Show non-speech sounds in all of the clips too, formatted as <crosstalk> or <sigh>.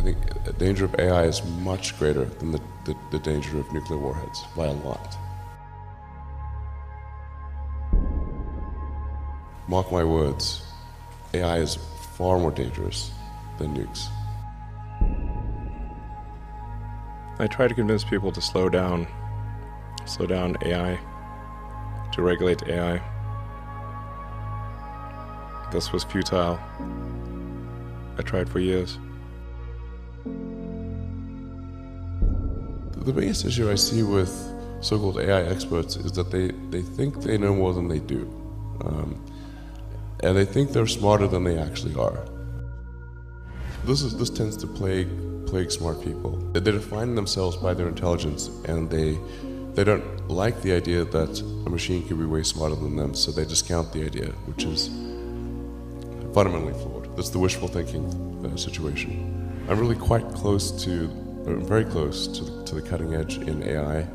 I think the danger of AI is much greater than the, the, the danger of nuclear warheads by a lot. Mark my words, AI is far more dangerous than nukes. I try to convince people to slow down, slow down AI, to regulate AI. This was futile. I tried for years. The biggest issue I see with so-called AI experts is that they, they think they know more than they do. Um, and they think they're smarter than they actually are. This, is, this tends to plague, plague smart people. They define themselves by their intelligence and they, they don't like the idea that a machine can be way smarter than them, so they discount the idea, which is fundamentally flawed. That's the wishful thinking uh, situation. I'm really quite close to, very close to the, to the cutting edge in AI.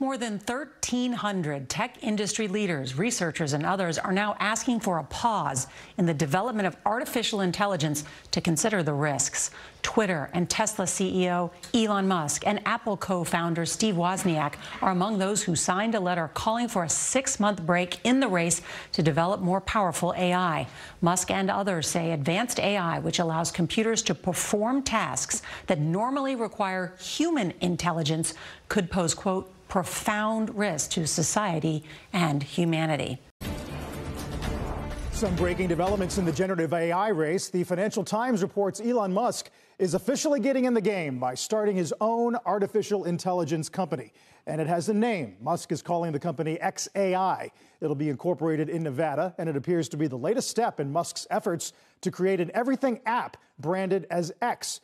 More than 1,300 tech industry leaders, researchers, and others are now asking for a pause in the development of artificial intelligence to consider the risks. Twitter and Tesla CEO Elon Musk and Apple co founder Steve Wozniak are among those who signed a letter calling for a six month break in the race to develop more powerful AI. Musk and others say advanced AI, which allows computers to perform tasks that normally require human intelligence, could pose, quote, profound risk to society and humanity. Some breaking developments in the generative AI race. The Financial Times reports Elon Musk is officially getting in the game by starting his own artificial intelligence company. And it has a name. Musk is calling the company XAI. It'll be incorporated in Nevada, and it appears to be the latest step in Musk's efforts to create an everything app branded as X.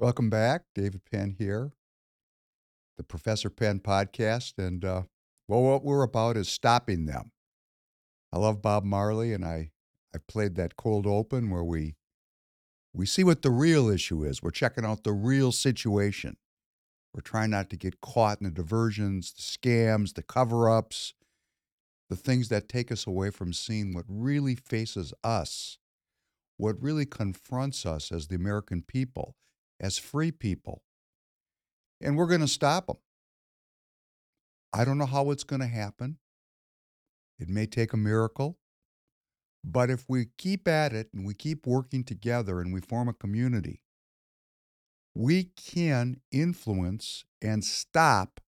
Welcome back. David Penn here, the Professor Penn podcast. And uh, well, what we're about is stopping them. I love Bob Marley, and I, I played that cold open where we we see what the real issue is. We're checking out the real situation. We're trying not to get caught in the diversions, the scams, the cover ups, the things that take us away from seeing what really faces us, what really confronts us as the American people, as free people. And we're going to stop them. I don't know how it's going to happen. It may take a miracle. But if we keep at it and we keep working together and we form a community, we can influence and stop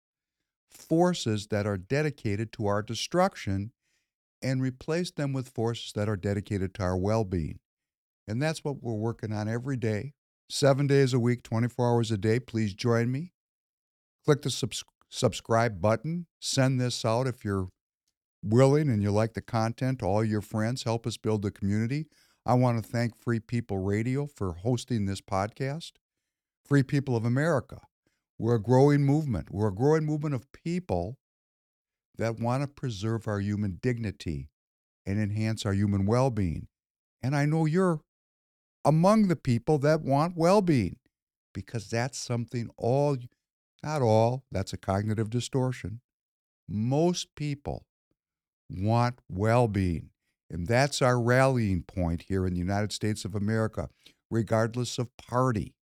forces that are dedicated to our destruction and replace them with forces that are dedicated to our well being. And that's what we're working on every day, seven days a week, 24 hours a day. Please join me. Click the subs- subscribe button. Send this out if you're willing and you like the content to all your friends. Help us build the community. I want to thank Free People Radio for hosting this podcast. Free People of America. We're a growing movement. We're a growing movement of people that want to preserve our human dignity and enhance our human well being. And I know you're among the people that want well being because that's something all, not all, that's a cognitive distortion. Most people want well being. And that's our rallying point here in the United States of America, regardless of party,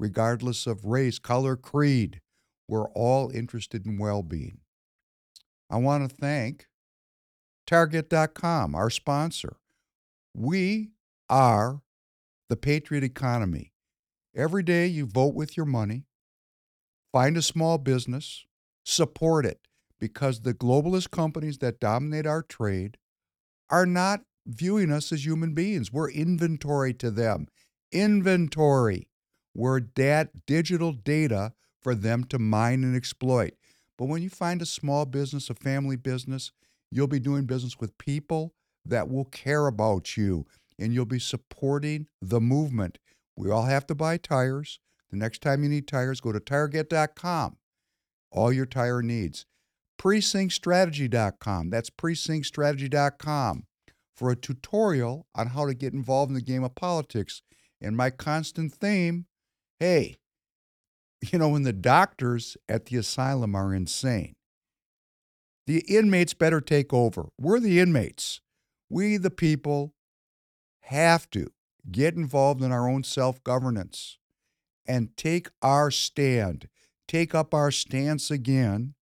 regardless of race, color, creed. We're all interested in well being. I want to thank tireget.com, our sponsor. We are the Patriot economy. Every day you vote with your money, find a small business, support it, because the globalist companies that dominate our trade are not viewing us as human beings. We're inventory to them. Inventory. We're that digital data for them to mine and exploit. But when you find a small business, a family business, you'll be doing business with people that will care about you and you'll be supporting the movement. We all have to buy tires. The next time you need tires, go to tireget.com. All your tire needs. Precinctstrategy.com. That's precinctstrategy.com for a tutorial on how to get involved in the game of politics. And my constant theme hey, <laughs> you know, when the doctors at the asylum are insane, the inmates better take over. We're the inmates. We, the people, have to get involved in our own self governance and take our stand, take up our stance again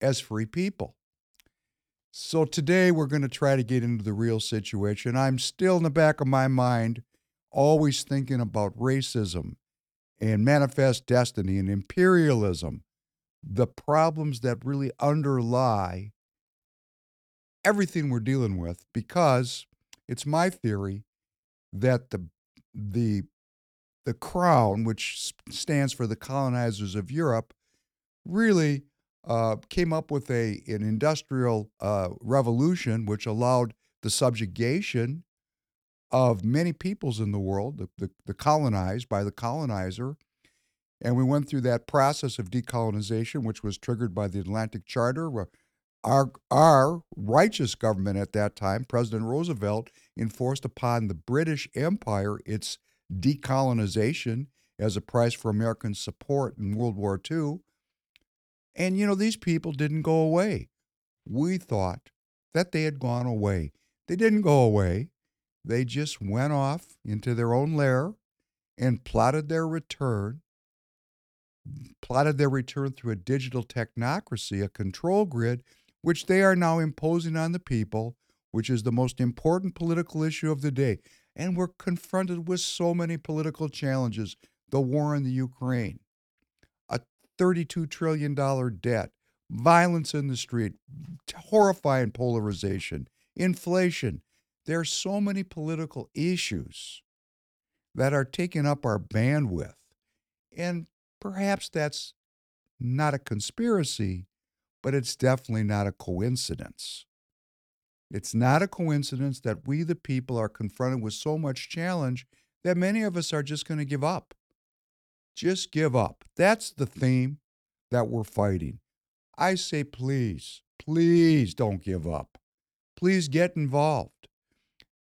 as free people. So today we're going to try to get into the real situation. I'm still in the back of my mind always thinking about racism and manifest destiny and imperialism, the problems that really underlie everything we're dealing with because it's my theory that the the the crown which stands for the colonizers of Europe really uh, came up with a an industrial uh, revolution which allowed the subjugation of many peoples in the world, the, the, the, colonized by the colonizer. And we went through that process of decolonization, which was triggered by the Atlantic Charter. Our, our righteous government at that time, President Roosevelt, enforced upon the British Empire its decolonization as a price for American support in World War II. And, you know, these people didn't go away. We thought that they had gone away. They didn't go away. They just went off into their own lair and plotted their return, plotted their return through a digital technocracy, a control grid, which they are now imposing on the people, which is the most important political issue of the day. And we're confronted with so many political challenges the war in the Ukraine, a $32 trillion debt, violence in the street, horrifying polarization, inflation. There are so many political issues that are taking up our bandwidth. And perhaps that's not a conspiracy, but it's definitely not a coincidence. It's not a coincidence that we, the people, are confronted with so much challenge that many of us are just going to give up Just give up. That's the theme that we're fighting. I say, please, please don't give up. Please get involved.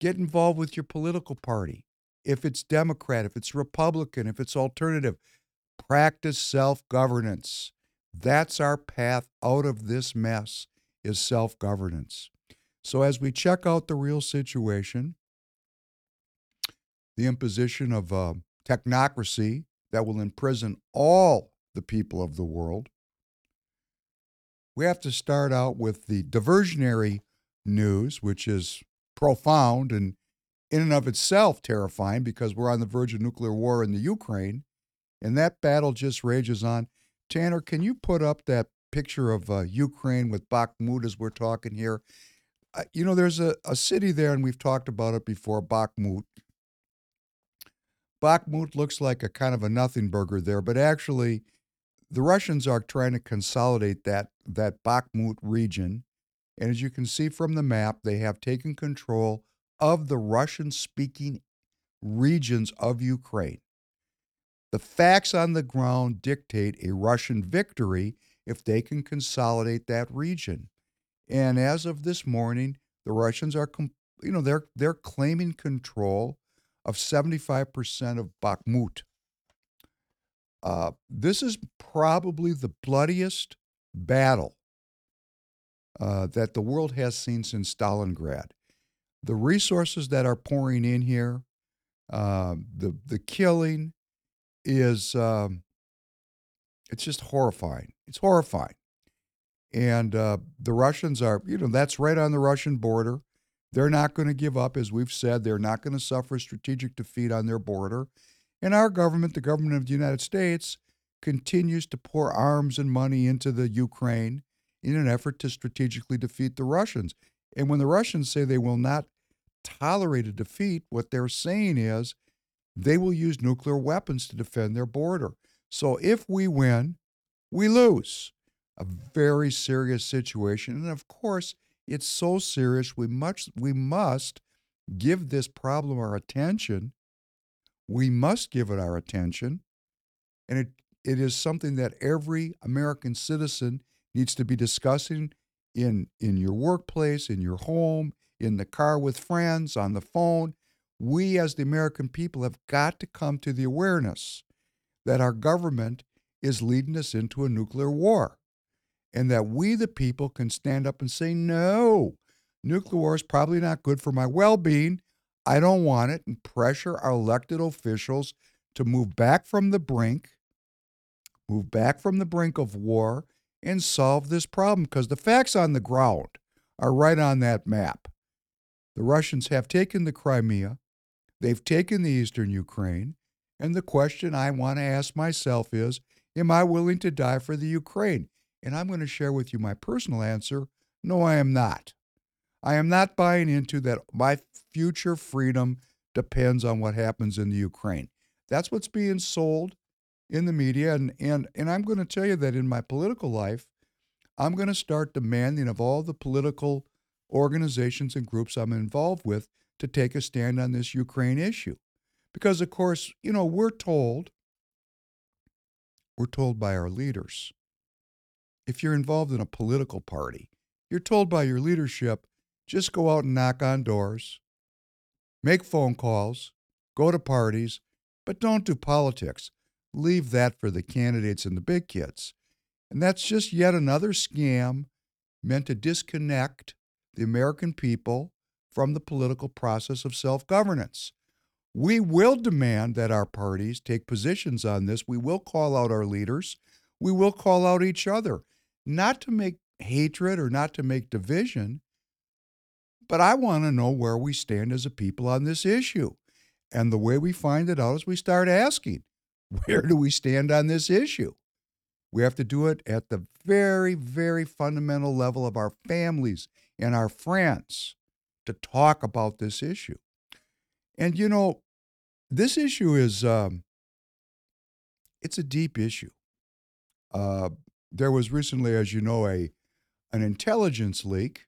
Get involved with your political party. If it's Democrat, if it's Republican, if it's alternative, practice self governance. That's our path out of this mess is self governance. So as we check out the real situation, the imposition of uh, technocracy that will imprison all the people of the world, we have to start out with the diversionary news, which is profound and in and of itself terrifying because we're on the verge of nuclear war in the Ukraine, and that battle just rages on. Tanner, can you put up that picture of uh, Ukraine with Bakhmut as we're talking here? You know, there's a, a city there, and we've talked about it before, Bakhmut. Bakhmut looks like a kind of a nothing burger there, but actually, the Russians are trying to consolidate that that Bakhmut region, and as you can see from the map, they have taken control of the Russian-speaking regions of Ukraine. The facts on the ground dictate a Russian victory if they can consolidate that region. And as of this morning, the Russians are, you know, they're they're claiming control of 75% of Bakhmut. Uh, this is probably the bloodiest battle uh, that the world has seen since Stalingrad. The resources that are pouring in here, uh, the the killing, is um, it's just horrifying. It's horrifying, and uh, the Russians are you know that's right on the Russian border. They're not going to give up, as we've said. They're not going to suffer strategic defeat on their border. And our government, the government of the United States, continues to pour arms and money into the Ukraine in an effort to strategically defeat the Russians. And when the Russians say they will not tolerate a defeat, what they're saying is they will use nuclear weapons to defend their border. So if we win, we lose. A very serious situation. And of course, it's so serious. We must we must give this problem our attention. We must give it our attention. And it, it is something that every American citizen needs to be discussing in, in your workplace, in your home, in the car with friends, on the phone. We, as the American people, have got to come to the awareness that our government is leading us into a nuclear war and that we, the people, can stand up and say, no, nuclear war is probably not good for my well being. I don't want it, and pressure our elected officials to move back from the brink, move back from the brink of war, and solve this problem because the facts on the ground are right on that map. The Russians have taken the Crimea, they've taken the eastern Ukraine, and the question I want to ask myself is Am I willing to die for the Ukraine? And I'm going to share with you my personal answer no, I am not. I am not buying into that my future freedom depends on what happens in the Ukraine. That's what's being sold in the media. And, and, and I'm going to tell you that in my political life, I'm going to start demanding of all the political organizations and groups I'm involved with to take a stand on this Ukraine issue. Because, of course, you know, we're told, we're told by our leaders if you're involved in a political party, you're told by your leadership just go out and knock on doors, make phone calls, go to parties, but don't do politics. Leave that for the candidates and the big kids. And that's just yet another scam meant to disconnect the American people from the political process of self governance. We will demand that our parties take positions on this. We will call out our leaders. We will call out each other not to make hatred or not to make division, but I want to know where we stand as a people on this issue. And the way we find it out is we start asking, <laughs> where do we stand on this issue? We have to do it at the very, very fundamental level of our families and our friends to talk about this issue. And you know, this issue is um, it's a deep issue. Uh, there was recently, as you know, a an intelligence leak,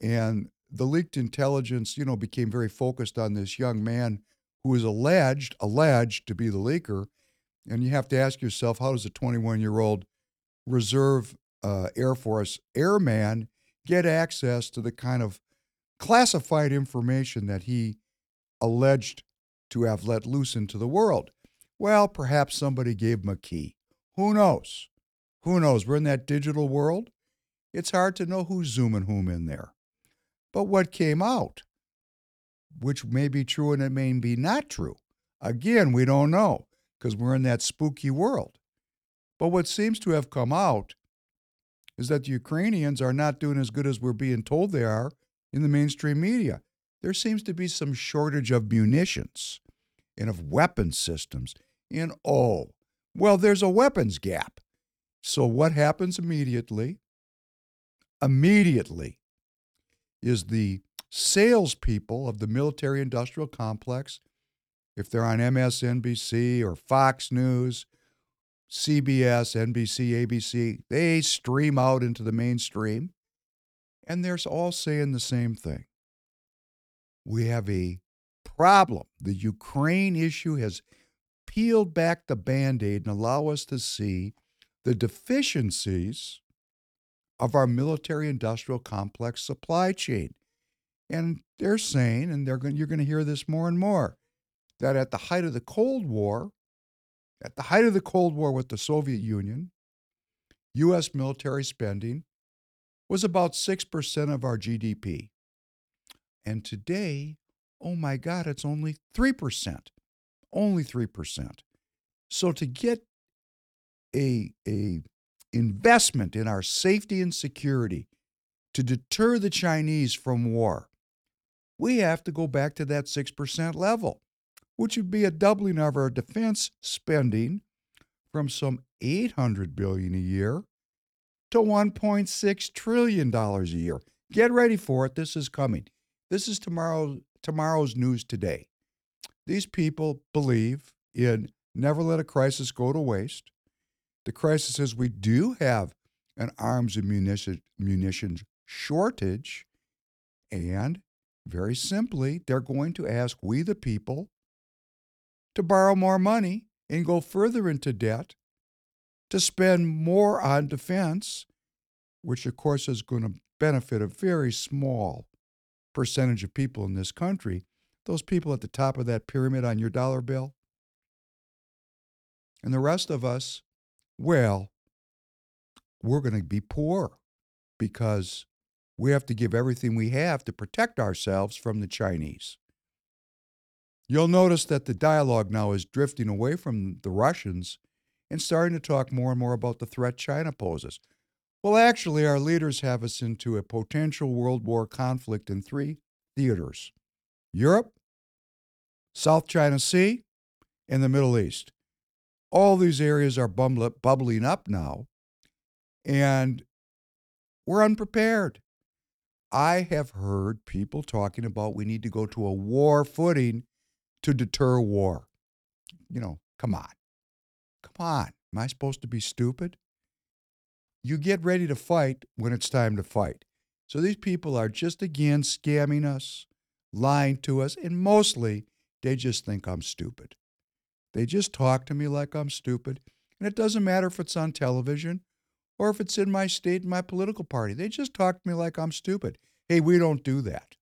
and the leaked intelligence, you know, became very focused on this young man who is alleged alleged to be the leaker, And you have to ask yourself how does a 21 year old Reserve uh, Air Force airman get access to the kind of classified information that he alleged to have let loose into the world? Well, perhaps somebody gave him a key. Who knows? Who knows? We're in that digital world. It's hard to know who's zooming whom in there. But what came out, which may be true and it may be not true, again, we don't know because we're in that spooky world. But what seems to have come out is that the Ukrainians are not doing as good as we're being told they are in the mainstream media. There seems to be some shortage of munitions and of weapon systems. And oh, well, there's a weapons gap. So what happens immediately? Immediately is the salespeople of the military industrial complex, if they're on MSNBC or Fox News, CBS, NBC, ABC, they stream out into the mainstream and they're all saying the same thing. We have a problem. The Ukraine issue has peeled back the band aid and allow us to see the deficiencies of our military industrial complex supply chain. And they're saying, and they're going, you're going to hear this more and more, that at the height of the Cold War, at the height of the Cold War with the Soviet Union, U.S. military spending was about 6% of our GDP. And today, oh my God, it's only 3%. Only 3%. So to get a, a investment in our safety and security to deter the Chinese from war, we have to go back to that 6% level, which would be a doubling of our defense spending from some 800 billion a year to 1.6 trillion dollars a year. Get ready for it. This is coming. This is tomorrow tomorrow's news today. These people believe in never let a crisis go to waste. The crisis is we do have an arms and munition, munitions shortage. And very simply, they're going to ask we, the people, to borrow more money and go further into debt to spend more on defense, which of course is going to benefit a very small percentage of people in this country. Those people at the top of that pyramid on your dollar bill. And the rest of us, well, we're going to be poor because we have to give everything we have to protect ourselves from the Chinese. You'll notice that the dialogue now is drifting away from the Russians and starting to talk more and more about the threat China poses. Well, actually, our leaders have us into a potential World War conflict in three theaters Europe, South China Sea, and the Middle East. All these areas are bubbling up now, and we're unprepared. I have heard people talking about we need to go to a war footing to deter war. You know, come on. Come on. Am I supposed to be stupid? You get ready to fight when it's time to fight. So these people are just again scamming us, lying to us, and mostly they just think I'm stupid. They just talk to me like I'm stupid. And it doesn't matter if it's on television or if it's in my state and my political party. They just talk to me like I'm stupid. Hey, we don't do that.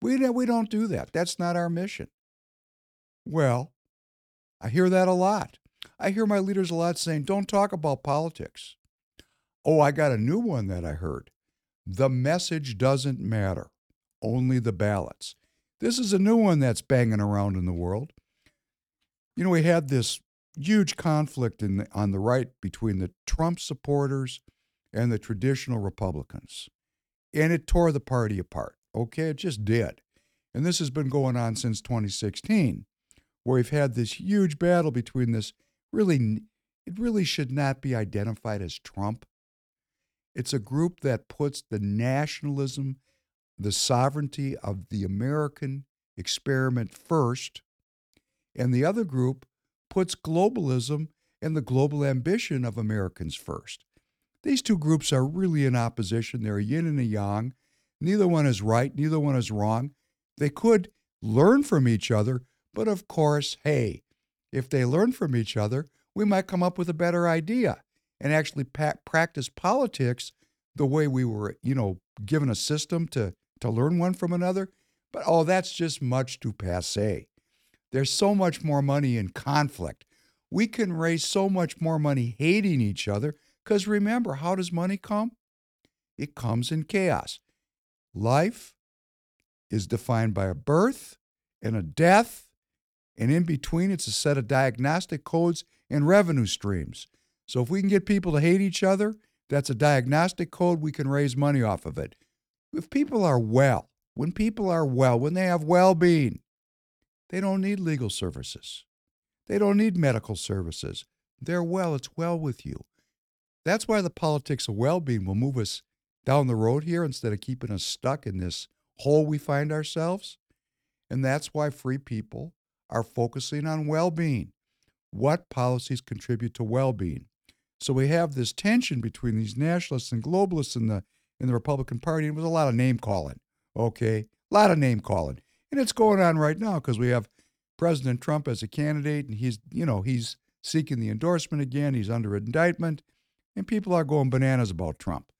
We, we don't do that. That's not our mission. Well, I hear that a lot. I hear my leaders a lot saying, don't talk about politics. Oh, I got a new one that I heard. The message doesn't matter, only the ballots. This is a new one that's banging around in the world. You know, we had this huge conflict in the, on the right between the Trump supporters and the traditional Republicans. And it tore the party apart. Okay, it just did. And this has been going on since 2016, where we've had this huge battle between this really, it really should not be identified as Trump. It's a group that puts the nationalism, the sovereignty of the American experiment first, and the other group puts globalism and the global ambition of Americans first. These two groups are really in opposition. They're a yin and a yang. Neither one is right, neither one is wrong. They could learn from each other, but of course, hey, if they learn from each other, we might come up with a better idea and actually pa- practice politics the way we were, you know, given a system to to learn one from another. But oh, that's just much too passe. There's so much more money in conflict. We can raise so much more money hating each other because remember, how does money come? It comes in chaos. Life is defined by a birth and a death, and in between, it's a set of diagnostic codes and revenue streams. So if we can get people to hate each other, that's a diagnostic code, we can raise money off of it. If people are well, when people are well, when they have well being, they don't need legal services. They don't need medical services. They're well, it's well with you. That's why the politics of well being will move us down the road here instead of keeping us stuck in this hole we find ourselves. And that's why free people are focusing on well being. What policies contribute to well being? So we have this tension between these nationalists and globalists in the in the Republican Party. It was a lot of name calling. Okay, a lot of name calling, and it's going on right now because we have President Trump as a candidate, and he's you know he's seeking the endorsement again. He's under indictment, and people are going bananas about Trump.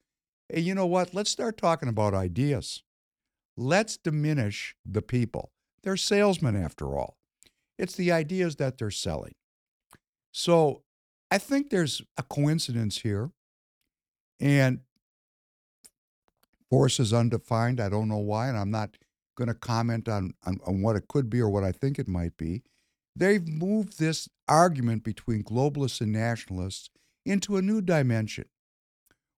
Hey, you know what? Let's start talking about ideas. Let's diminish the people. They're salesmen after all. It's the ideas that they're selling. So I think there's a coincidence here. And force is undefined. I don't know why, and I'm not going to comment on, on, on what it could be or what I think it might be. They've moved this argument between globalists and nationalists into a new dimension,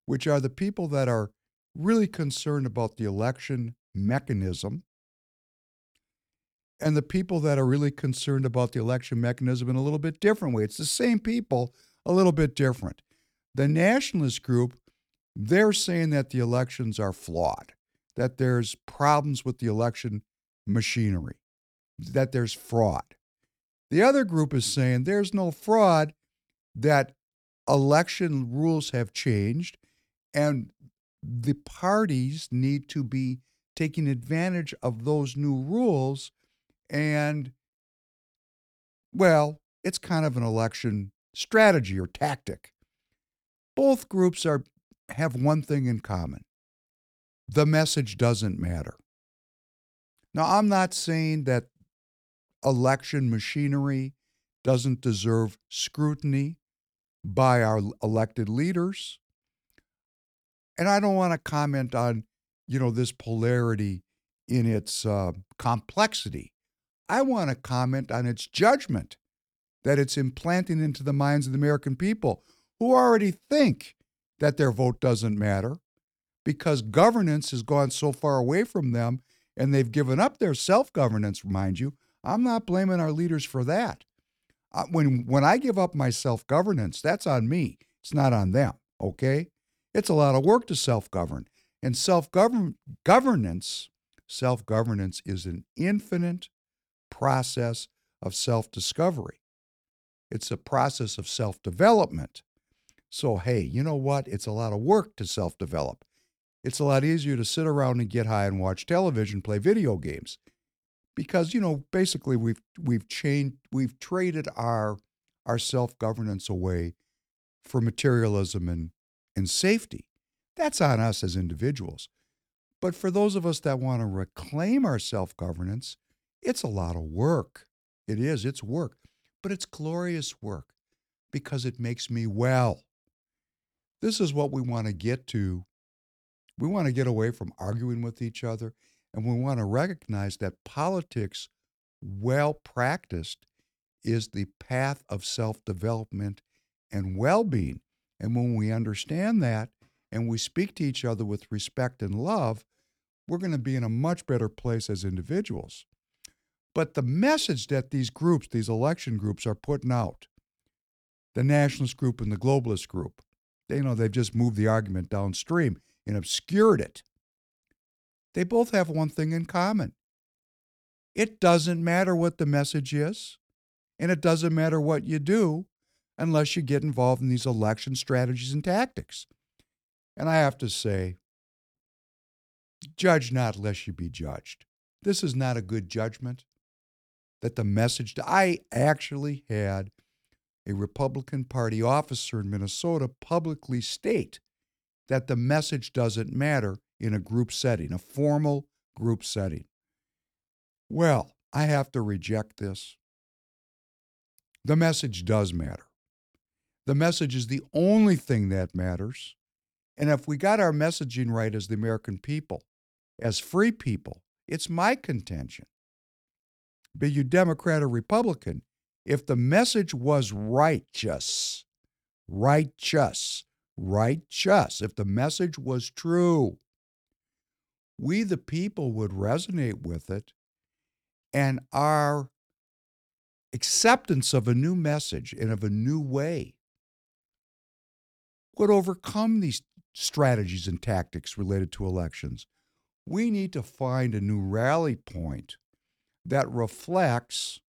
which are the people that are really concerned about the election mechanism and the people that are really concerned about the election mechanism in a little bit different way. It's the same people, a little bit different. The nationalist group, they're saying that the elections are flawed, that there's problems with the election machinery, that there's fraud. The other group is saying there's no fraud, that election rules have changed, and the parties need to be taking advantage of those new rules and, well, it's kind of an election strategy or tactic. Both groups are, have one thing in common the message doesn't matter. Now, I'm not saying that election machinery doesn't deserve scrutiny by our elected leaders. And I don't want to comment on, you know, this polarity in its uh, complexity. I want to comment on its judgment that it's implanting into the minds of the American people who already think that their vote doesn't matter because governance has gone so far away from them and they've given up their self governance, mind you. I'm not blaming our leaders for that. Uh, when, when I give up my self governance, that's on me. It's not on them, okay? It's a lot of work to self govern. And self governance, self governance is an infinite process of self discovery. It's a process of self development. So, hey, you know what? It's a lot of work to self develop. It's a lot easier to sit around and get high and watch television, play video games. Because, you know, basically we've we've changed we've traded our our self-governance away for materialism and, and safety. That's on us as individuals. But for those of us that want to reclaim our self-governance, it's a lot of work. It is, it's work, but it's glorious work because it makes me well. This is what we want to get to. We want to get away from arguing with each other, and we want to recognize that politics, well practiced, is the path of self development and well being. And when we understand that and we speak to each other with respect and love, we're going to be in a much better place as individuals. But the message that these groups, these election groups, are putting out, the nationalist group and the globalist group, they know they've just moved the argument downstream and obscured it. They both have one thing in common. It doesn't matter what the message is, and it doesn't matter what you do unless you get involved in these election strategies and tactics. And I have to say, judge not lest you be judged. This is not a good judgment that the message I actually had a Republican Party officer in Minnesota publicly state that the message doesn't matter in a group setting, a formal group setting. Well, I have to reject this. The message does matter. The message is the only thing that matters. And if we got our messaging right as the American people, as free people, it's my contention. Be you Democrat or Republican, if the message was righteous, righteous, righteous, if the message was true, we the people would resonate with it and our acceptance of a new message and of a new way would overcome these strategies and tactics related to elections. We need to find a new rally point that reflects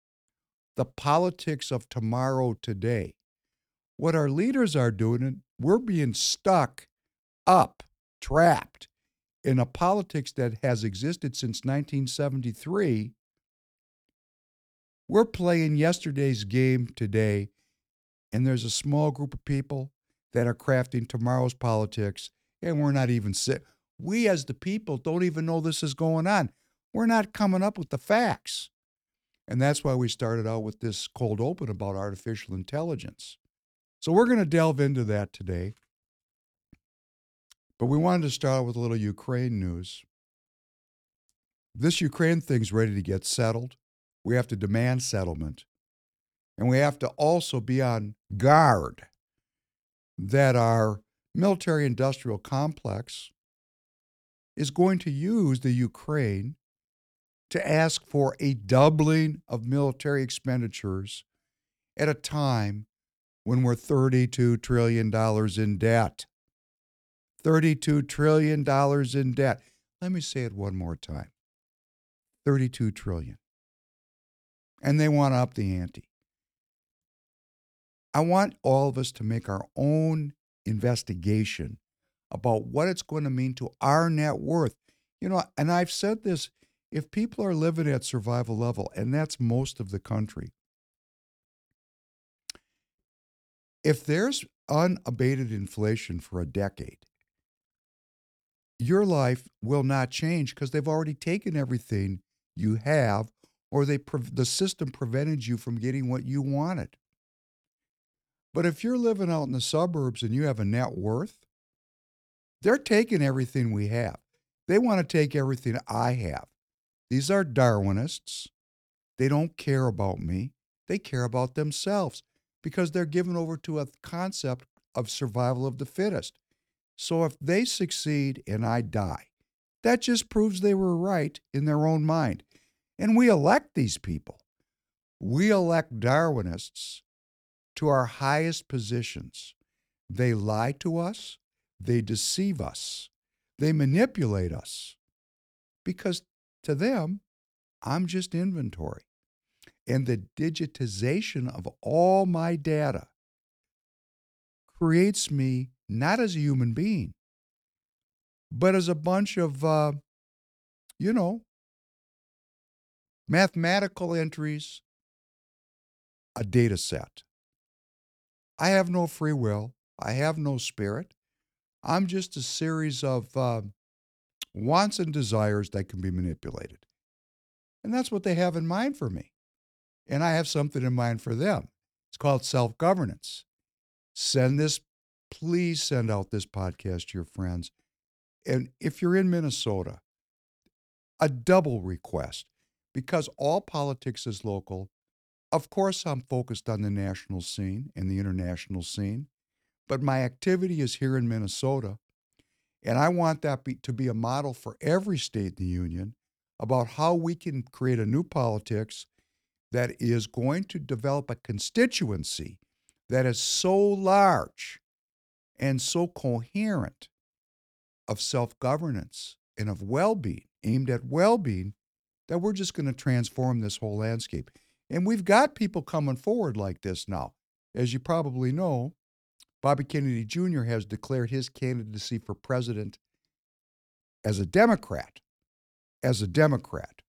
the politics of tomorrow today. What our leaders are doing, we're being stuck up, trapped in a politics that has existed since 1973. We're playing yesterday's game today, and there's a small group of people that are crafting tomorrow's politics, and we're not even. We as the people don't even know this is going on. We're not coming up with the facts. And that's why we started out with this cold open about artificial intelligence. So we're going to delve into that today. But we wanted to start with a little Ukraine news. This Ukraine thing's ready to get settled. We have to demand settlement. And we have to also be on guard that our military industrial complex is going to use the Ukraine to ask for a doubling of military expenditures at a time when we're $32 trillion in debt. $32 trillion in debt. Let me say it one more time 32 trillion. And they want to up the ante. I want all of us to make our own investigation about what it's going to mean to our net worth. You know, and I've said this if people are living at survival level, and that's most of the country, if there's unabated inflation for a decade, your life will not change because they've already taken everything you have or they the system prevented you from getting what you wanted. But if you're living out in the suburbs and you have a net worth, they're taking everything we have. They want to take everything I have. These are Darwinists. They don't care about me. They care about themselves because they're given over to a concept of survival of the fittest. So if they succeed and I die, that just proves they were right in their own mind. And we elect these people. We elect Darwinists to our highest positions. They lie to us, they deceive us, they manipulate us. Because to them, I'm just inventory. And the digitization of all my data creates me not as a human being, but as a bunch of, uh, you know, mathematical entries, a data set. I have no free will. I have no spirit. I'm just a series of uh, wants and desires that can be manipulated. And that's what they have in mind for me. And I have something in mind for them. It's called self governance. Send this, please send out this podcast to your friends. And if you're in Minnesota, a double request because all politics is local of course, I'm focused on the national scene and the international scene, but my activity is here in Minnesota. And I want that be, to be a model for every state in the union about how we can create a new politics that is going to develop a constituency that is so large and so coherent of self governance and of well being, aimed at well being, that we're just going to transform this whole landscape. And we've got people coming forward like this now. As you probably know, Bobby Kennedy Jr. has declared his candidacy for president as a Democrat. As a Democrat.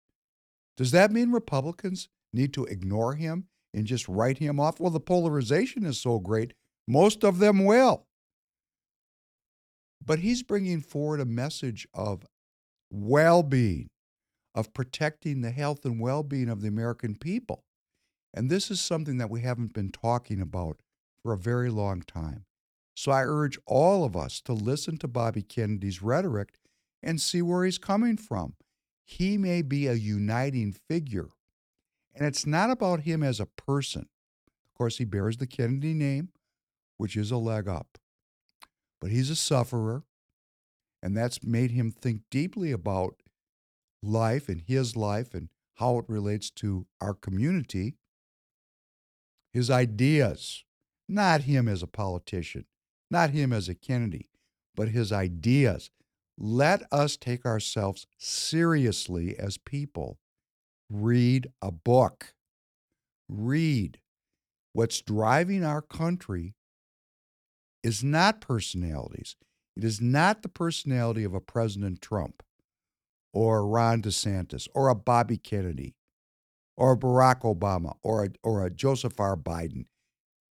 Does that mean Republicans need to ignore him and just write him off. Well, the polarization is so great, most of them will. But he's bringing forward a message of well being, of protecting the health and well being of the American people. And this is something that we haven't been talking about for a very long time. So I urge all of us to listen to Bobby Kennedy's rhetoric and see where he's coming from. He may be a uniting figure. And it's not about him as a person. Of course, he bears the Kennedy name, which is a leg up. But he's a sufferer, and that's made him think deeply about life and his life and how it relates to our community. His ideas, not him as a politician, not him as a Kennedy, but his ideas. Let us take ourselves seriously as people. Read a book. Read. What's driving our country is not personalities. It is not the personality of a President Trump or Ron DeSantis or a Bobby Kennedy or Barack Obama or a, or a Joseph R. Biden.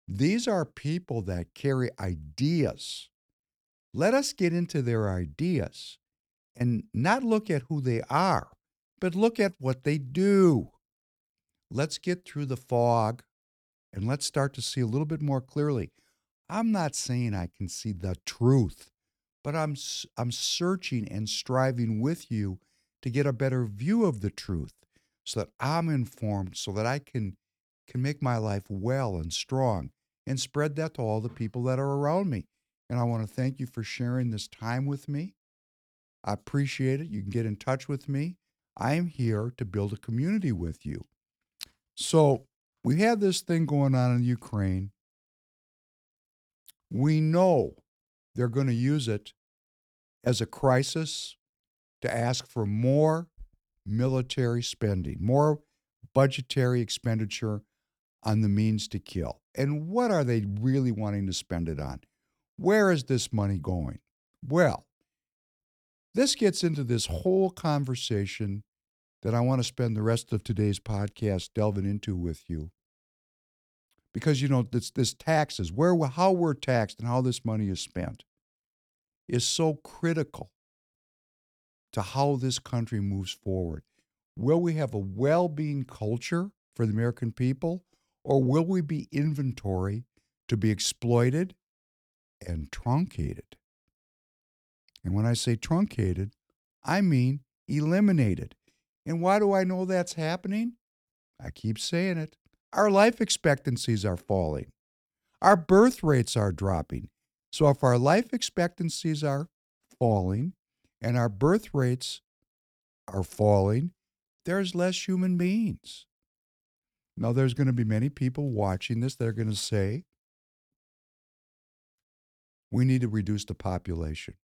These are people that carry ideas. Let us get into their ideas and not look at who they are, but look at what they do. Let's get through the fog and let's start to see a little bit more clearly. I'm not saying I can see the truth, but I'm I'm searching and striving with you to get a better view of the truth so that I'm informed so that I can can make my life well and strong and spread that to all the people that are around me. And I want to thank you for sharing this time with me. I appreciate it. You can get in touch with me. I am here to build a community with you. So, we have this thing going on in Ukraine. We know they're going to use it as a crisis to ask for more military spending, more budgetary expenditure on the means to kill. And what are they really wanting to spend it on? Where is this money going? Well, this gets into this whole conversation that I want to spend the rest of today's podcast delving into with you. Because you know this this taxes, where how we're taxed and how this money is spent is so critical to how this country moves forward. Will we have a well-being culture for the American people or will we be inventory to be exploited and truncated? And when I say truncated, I mean eliminated. And why do I know that's happening? I keep saying it. Our life expectancies are falling. Our birth rates are dropping. So if our life expectancies are falling and our birth rates are falling, there's less human beings. Now, there's going to be many people watching this that are going to say, we need to reduce the population.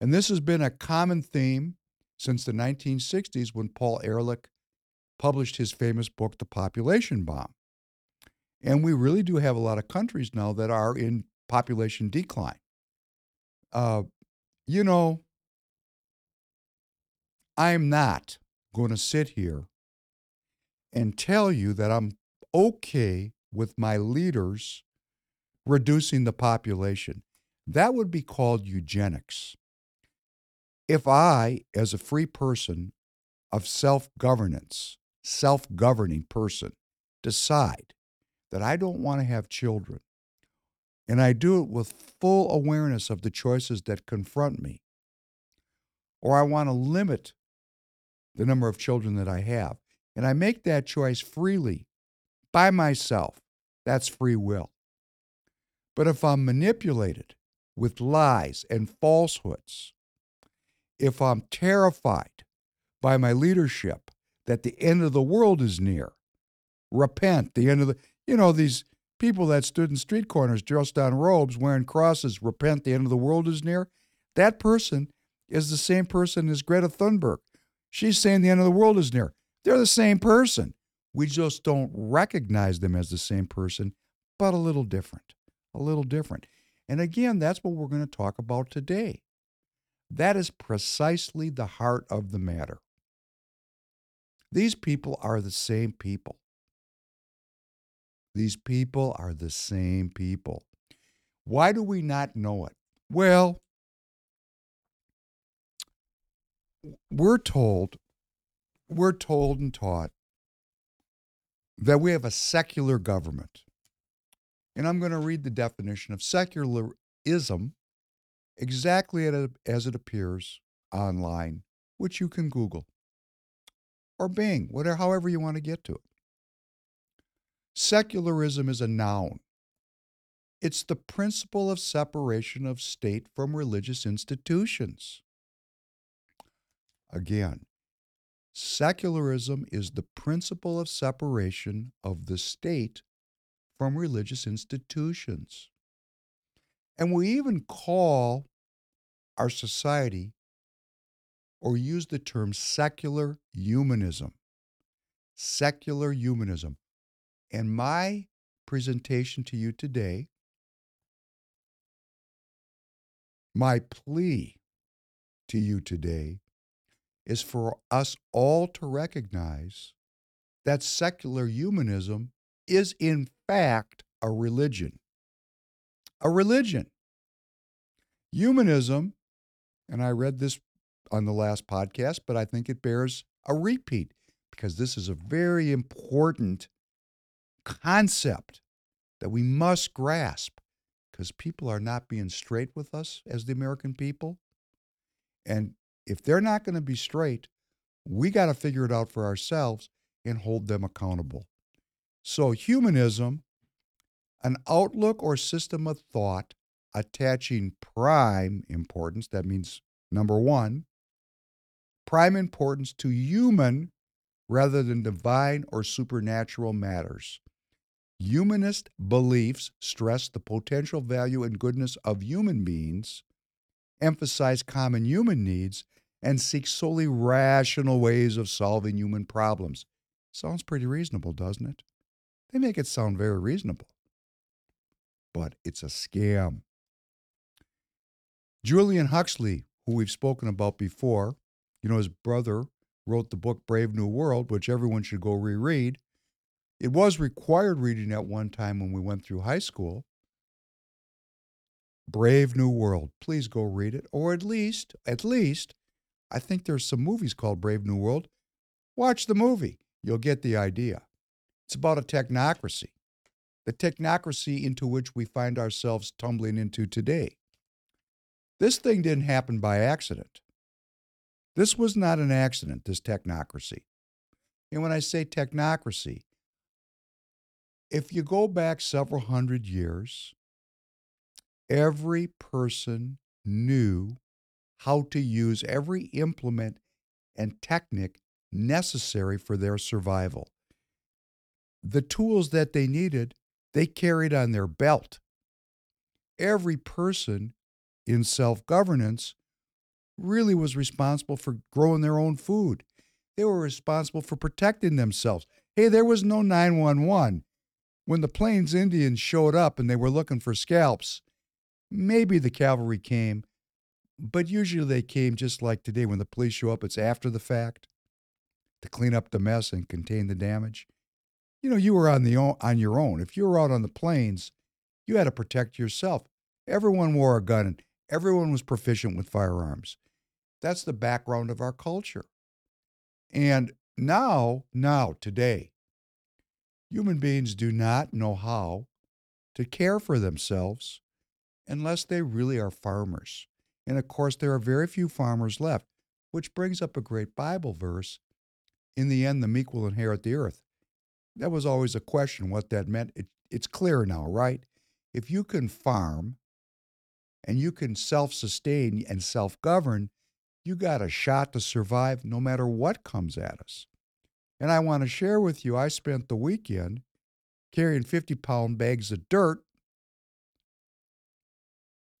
And this has been a common theme since the 1960s when Paul Ehrlich published his famous book, The Population Bomb. And we really do have a lot of countries now that are in population decline. Uh, you know, I'm not going to sit here and tell you that I'm okay with my leaders reducing the population. That would be called eugenics. If I, as a free person of self governance, self governing person, decide that I don't want to have children, and I do it with full awareness of the choices that confront me, or I want to limit the number of children that I have, and I make that choice freely by myself. That's free will. But if I'm manipulated with lies and falsehoods, if I'm terrified by my leadership that the end of the world is near, repent, the end of the, you know, these people that stood in street corners dressed on robes wearing crosses, repent, the end of the world is near, that person is the same person as Greta Thunberg. She's saying the end of the world is near. They're the same person. We just don't recognize them as the same person, but a little different. A little different. And again, that's what we're going to talk about today. That is precisely the heart of the matter. These people are the same people. These people are the same people. Why do we not know it? Well, we're told, we're told and taught that we have a secular government. And I'm going to read the definition of secularism exactly as it appears online, which you can Google or Bing, whatever, however you want to get to it. Secularism is a noun. It's the principle of separation of state from religious institutions. Again, secularism is the principle of separation of the state from religious institutions. And we even call our society or use the term secular humanism. Secular humanism. And my presentation to you today, my plea to you today, is for us all to recognize that secular humanism is, in fact, a religion. A religion. Humanism, and I read this on the last podcast, but I think it bears a repeat because this is a very important concept that we must grasp because people are not being straight with us as the American people. And if they're not going to be straight, we got to figure it out for ourselves and hold them accountable. So, humanism, an outlook or system of thought attaching prime importance, that means number one, prime importance to human rather than divine or supernatural matters. Humanist beliefs stress the potential value and goodness of human beings, emphasize common human needs, and seek solely rational ways of solving human problems. Sounds pretty reasonable, doesn't it? They make it sound very reasonable. But it's a scam. Julian Huxley, who we've spoken about before, you know, his brother wrote the book Brave New World, which everyone should go reread. It was required reading at one time when we went through high school. Brave New World. Please go read it. Or at least, at least, I think there's some movies called Brave New World. Watch the movie. You'll get the idea. It's about a technocracy, the technocracy into which we find ourselves tumbling into today. This thing didn't happen by accident. This was not an accident, this technocracy. And when I say technocracy, if you go back several hundred years, every person knew how to use every implement and technique necessary for their survival. The tools that they needed, they carried on their belt. Every person in self governance really was responsible for growing their own food. They were responsible for protecting themselves. Hey, there was no 911. When the Plains Indians showed up and they were looking for scalps, maybe the cavalry came, but usually they came just like today when the police show up, it's after the fact to clean up the mess and contain the damage. You know, you were on the on your own. If you were out on the plains, you had to protect yourself. Everyone wore a gun and everyone was proficient with firearms. That's the background of our culture. And now, now, today, human beings do not know how to care for themselves unless they really are farmers. And of course, there are very few farmers left, which brings up a great Bible verse In the end, the meek will inherit the earth. That was always a question what that meant. It, it's clear now, right? If you can farm and you can self sustain and self govern, you got a shot to survive no matter what comes at us. And I want to share with you, I spent the weekend carrying 50 pound bags of dirt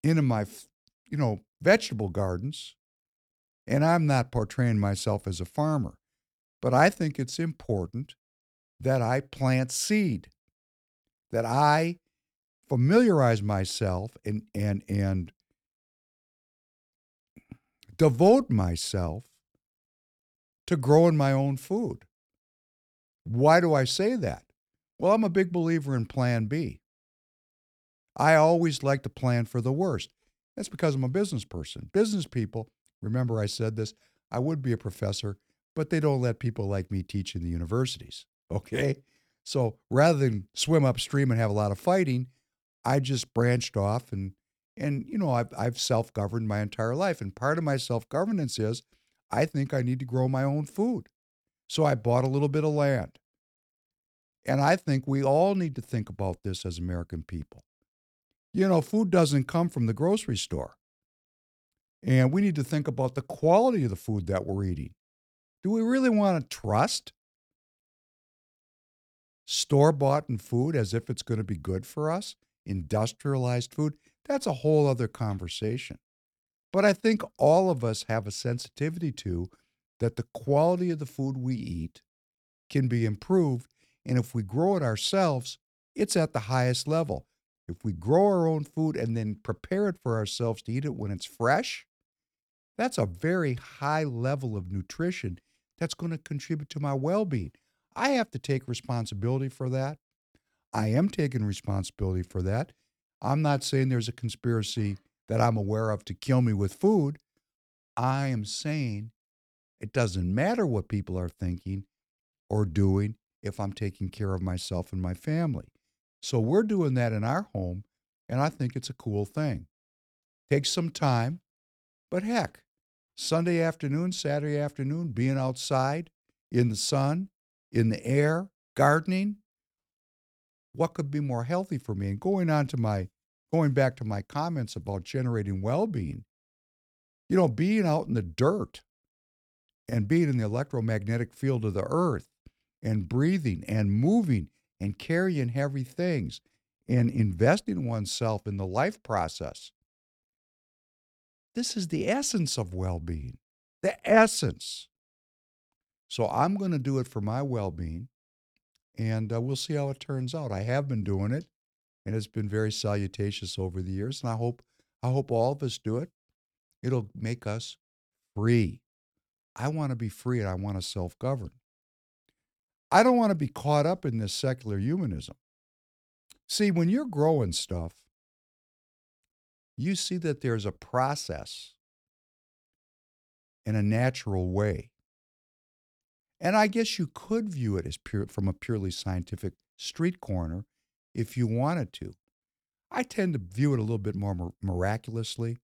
into my, you know, vegetable gardens. And I'm not portraying myself as a farmer, but I think it's important that I plant seed, that I familiarize myself and, and, and devote myself to growing my own food. Why do I say that? Well, I'm a big believer in plan B. I always like to plan for the worst. That's because I'm a business person. Business people, remember I said this, I would be a professor, but they don't let people like me teach in the universities. Okay? So rather than swim upstream and have a lot of fighting, I just branched off and and you know I've I've self-governed my entire life and part of my self-governance is I think I need to grow my own food. So I bought a little bit of land. And I think we all need to think about this as American people. You know, food doesn't come from the grocery store. And we need to think about the quality of the food that we're eating. Do we really want to trust store bought and food as if it's going to be good for us? Industrialized food? That's a whole other conversation. But I think all of us have a sensitivity to that the quality of the food we eat can be improved. And if we grow it ourselves, it's at the highest level. If we grow our own food and then prepare it for ourselves to eat it when it's fresh, that's a very high level of nutrition that's going to contribute to my well being. I have to take responsibility for that. I am taking responsibility for that. I'm not saying there's a conspiracy that I'm aware of to kill me with food. I am saying it doesn't matter what people are thinking or doing if I'm taking care of myself and my family. So we're doing that in our home, and I think it's a cool thing. Takes some time, but heck, Sunday afternoon, Saturday afternoon, being outside in the sun, in the air, gardening, what could be more healthy for me? And going on to my going back to my comments about generating well-being, you know, being out in the dirt and being in the electromagnetic field of the earth and breathing and moving and carrying heavy things and investing oneself in the life process. This is the essence of well being, the essence. So I'm going to do it for my well being, and uh, we'll see how it turns out. I have been doing it, and it's been very salutacious over the years, and I hope I hope all of us do it. It'll make us free. I want to be free and I want to self govern. I don't want to be caught up in this secular humanism. See, when you're growing stuff, you see that there's a process in a natural way. And I guess you could view it as pure, from a purely scientific street corner if you wanted to. I tend to view it a little bit more miraculously.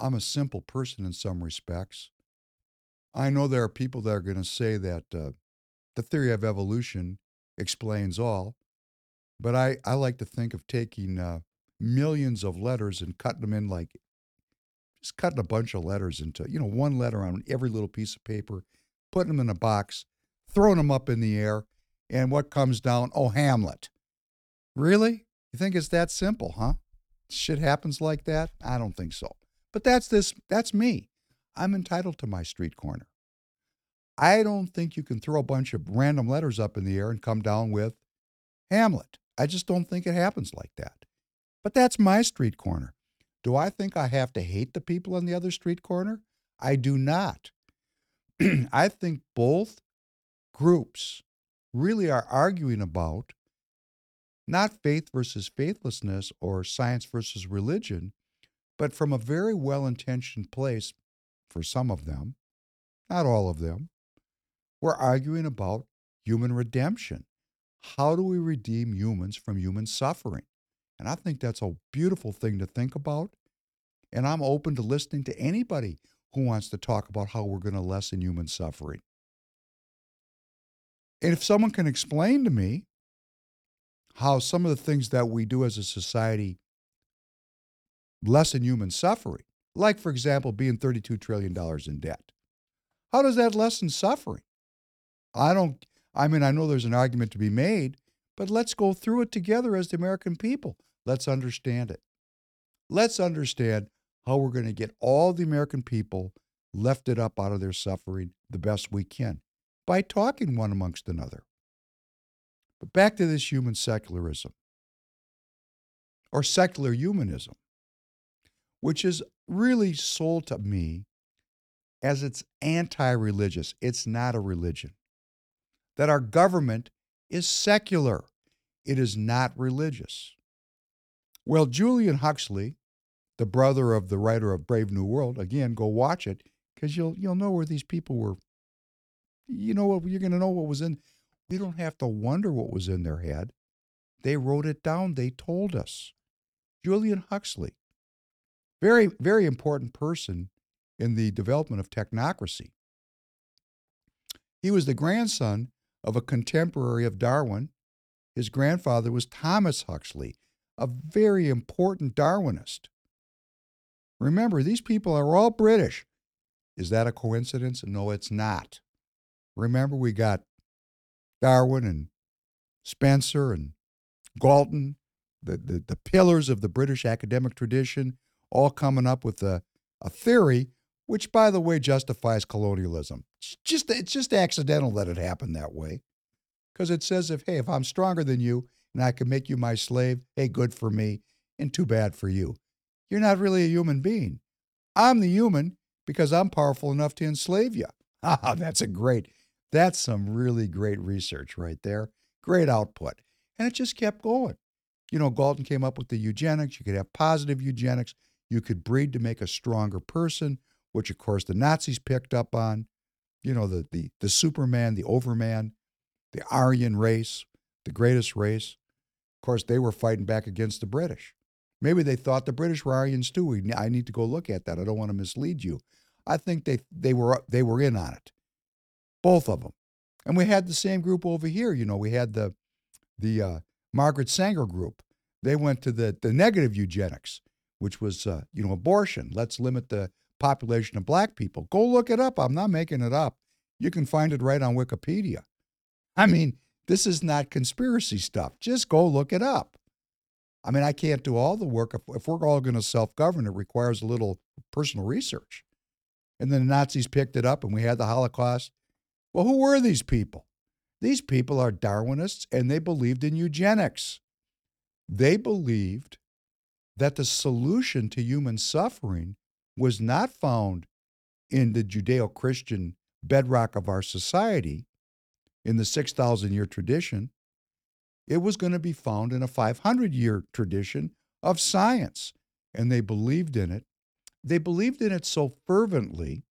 I'm a simple person in some respects. I know there are people that are going to say that uh, the theory of evolution explains all, but I, I like to think of taking uh, millions of letters and cutting them in like just cutting a bunch of letters into, you know, one letter on every little piece of paper, putting them in a box, throwing them up in the air, and what comes down? Oh, Hamlet. Really? You think it's that simple, huh? Shit happens like that? I don't think so. But that's this that's me. I'm entitled to my street corner. I don't think you can throw a bunch of random letters up in the air and come down with Hamlet. I just don't think it happens like that. But that's my street corner. Do I think I have to hate the people on the other street corner? I do not. <clears throat> I think both groups really are arguing about not faith versus faithlessness or science versus religion, but from a very well intentioned place for some of them, not all of them, we're arguing about human redemption. How do we redeem humans from human suffering? And I think that's a beautiful thing to think about. And I'm open to listening to anybody who wants to talk about how we're going to lessen human suffering. And if someone can explain to me how some of the things that we do as a society lessen human suffering, like, for example, being $32 trillion in debt, how does that lessen suffering? I don't, I mean, I know there's an argument to be made, but let's go through it together as the American people. Let's understand it. Let's understand how we're going to get all the American people lifted up out of their suffering the best we can by talking one amongst another. But back to this human secularism or secular humanism, which is really sold to me as it's anti religious. It's not a religion. That our government is secular, it is not religious. Well, Julian Huxley, the brother of the writer of Brave New World, again, go watch it because you'll you'll know where these people were. You know what you're going to know what was in. We don't have to wonder what was in their head. They wrote it down. They told us. Julian Huxley, very very important person in the development of technocracy. He was the grandson of a contemporary of Darwin. His grandfather was Thomas Huxley, a very important Darwinist. Remember, these people are all British. Is that a coincidence? No, it's not. Remember, we got Darwin and Spencer and Galton, the, the, the pillars of the British academic tradition, all coming up with a, a theory, which, by the way, justifies colonialism. It's just, it's just accidental that it happened that way. Because it says, if, hey, if I'm stronger than you and I can make you my slave, hey, good for me, and too bad for you. You're not really a human being. I'm the human because I'm powerful enough to enslave you. <laughs> Ah, that's a great, that's some really great research right there. Great output. And it just kept going. You know, Galton came up with the eugenics. You could have positive eugenics. You could breed to make a stronger person, which of course the Nazis picked up on. You know, the the the Superman, the Overman, the Aryan race, the greatest race. Of course, they were fighting back against the British. Maybe they thought the British were Aryans too. I need to go look at that. I don't want to mislead you. I think they they were they were in on it, both of them. And we had the same group over here. You know, we had the the uh, Margaret Sanger group. They went to the the negative eugenics, which was uh, you know abortion. Let's limit the population of black people. Go look it up. I'm not making it up. You can find it right on Wikipedia. I mean, this is not conspiracy stuff. Just go look it up. I mean, I can't do all the work. If, if we're all going to self govern, it requires a little personal research. And then the Nazis picked it up and we had the Holocaust. Well, who were these people? These people are Darwinists and they believed in eugenics. They believed that the solution to human suffering was not found in the Judeo Christian bedrock of our society, in the 6,000 year tradition, it was going to be found in a 500 year tradition of science. And they believed in it. They believed in it so fervently.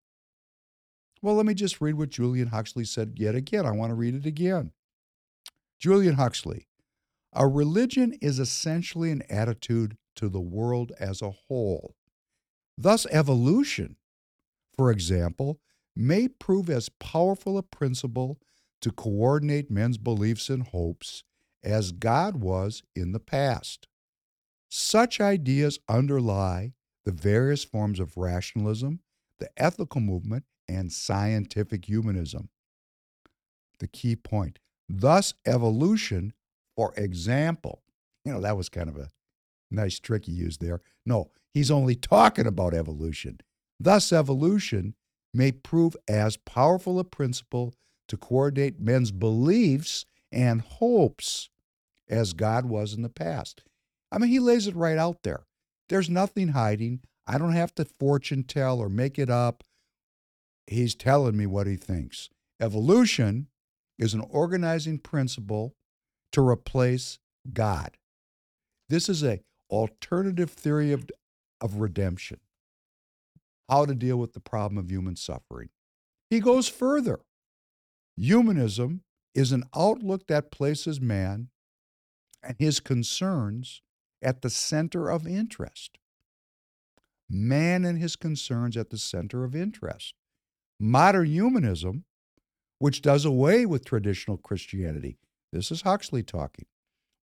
Well, let me just read what Julian Huxley said yet again. I want to read it again. Julian Huxley, a religion is essentially an attitude to the world as a whole. Thus, evolution, for example, may prove as powerful a principle to coordinate men's beliefs and hopes as God was in the past. Such ideas underlie the various forms of rationalism, the ethical movement, and scientific humanism. The key point. Thus, evolution, for example, you know, that was kind of a nice trick he used there. No, he's only talking about evolution. Thus, evolution may prove as powerful a principle to coordinate men's beliefs and hopes as God was in the past. I mean, he lays it right out there. There's nothing hiding. I don't have to fortune tell or make it up. He's telling me what he thinks. Evolution is an organizing principle to replace God. This is a alternative theory of, of redemption. How to deal with the problem of human suffering. He goes further. Humanism is an outlook that places man and his concerns at the center of interest. Man and his concerns at the center of interest. Modern humanism, which does away with traditional Christianity, this is Huxley talking.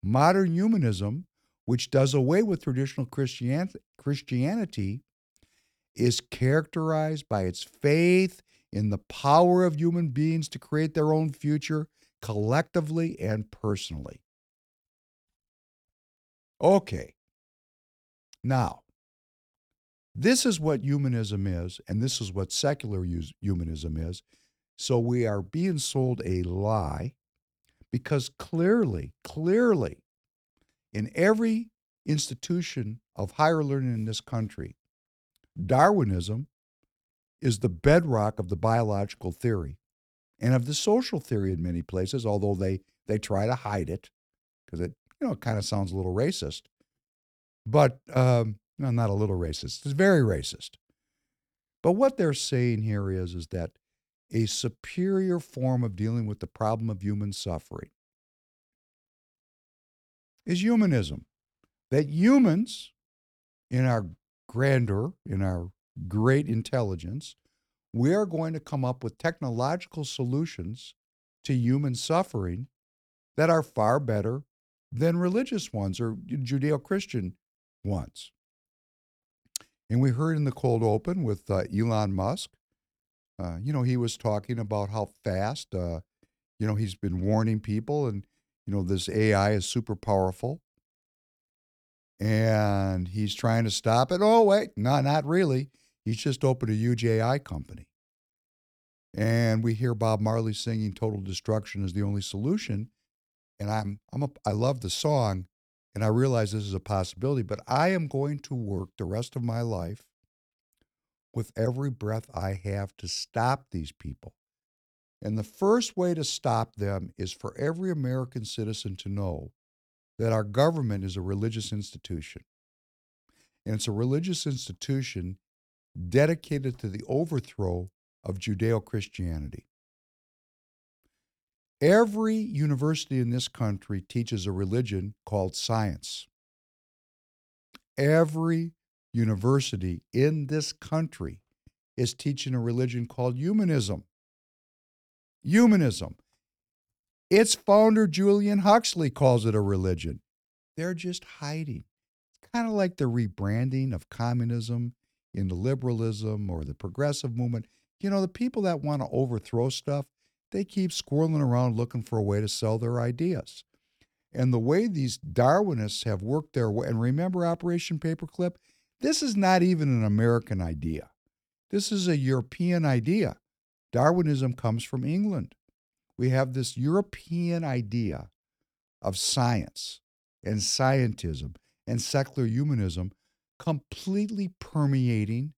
Modern humanism, which does away with traditional Christianity, is characterized by its faith in the power of human beings to create their own future collectively and personally. Okay. Now, this is what humanism is, and this is what secular humanism is. So we are being sold a lie because clearly, clearly, in every institution of higher learning in this country, Darwinism is the bedrock of the biological theory and of the social theory in many places, although they They try to hide it because it, you know, kind of sounds a little racist. But um, no, not a little racist. It's very racist. But what they're saying here is, is that a superior form of dealing with the problem of human suffering is humanism. That humans, in our grandeur, in our great intelligence, we are going to come up with technological solutions to human suffering that are far better than religious ones or Judeo Christian ones. And we heard in the cold open with uh, Elon Musk, uh, you know, he was talking about how fast, uh, you know, he's been warning people and, you know, this AI is super powerful. And he's trying to stop it. Oh, wait, no, not really. He's just opened a AI company. And we hear Bob Marley singing total destruction is the only solution. And I'm, I'm a, I love the song and I realize this is a possibility, but I am going to work the rest of my life with every breath I have to stop these people. And the first way to stop them is for every American citizen to know that our government is a religious institution. And it's a religious institution dedicated to the overthrow of Judeo Christianity. Every university in this country teaches a religion called science. Every university in this country is teaching a religion called humanism. Humanism. Its founder, Julian Huxley, calls it a religion. They're just hiding. It's kind of like the rebranding of communism into liberalism or the progressive movement. You know, the people that want to overthrow stuff, they keep squirreling around looking for a way to sell their ideas. And the way these Darwinists have worked their way, and remember Operation Paperclip? This is not even an American idea. This is a European idea. Darwinism comes from England. We have this European idea of science and scientism and secular humanism completely permeating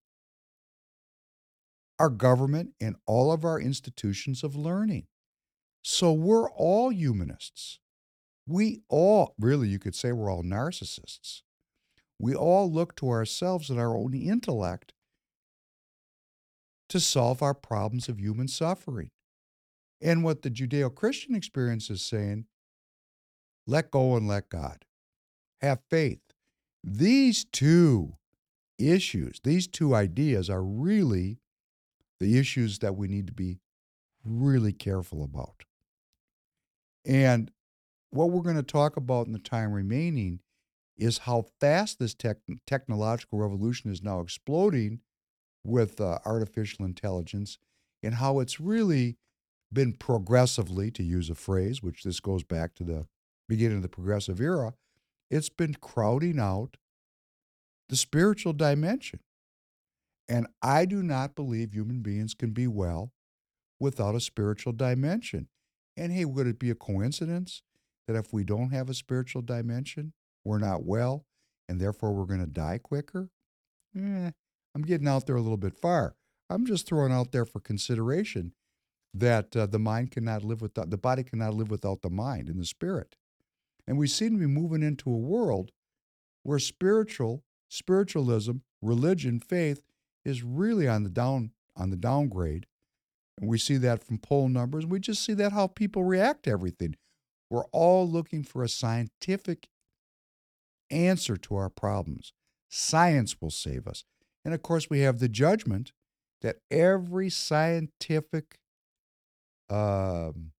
our government and all of our institutions of learning. So we're all humanists. We all, really, you could say we're all narcissists. We all look to ourselves and our own intellect to solve our problems of human suffering. And what the Judeo Christian experience is saying let go and let God. Have faith. These two issues, these two ideas are really the issues that we need to be really careful about. And what we're going to talk about in the time remaining is how fast this tech- technological revolution is now exploding with uh, artificial intelligence and how it's really been progressively, to use a phrase, which this goes back to the beginning of the progressive era, it's been crowding out the spiritual dimension. And I do not believe human beings can be well without a spiritual dimension. And hey, would it be a coincidence that if we don't have a spiritual dimension, we're not well and therefore we're going to die quicker? Eh, I'm getting out there a little bit far. I'm just throwing out there for consideration that uh, the mind cannot live without the body cannot live without the mind and the spirit. And we seem to be moving into a world where spiritual, spiritualism, religion, faith is really on the down on the downgrade. And we see that from poll numbers. We just see that how people react to everything. We're all looking for a scientific answer to our problems. Science will save us. And of course, we have the judgment that every scientific um,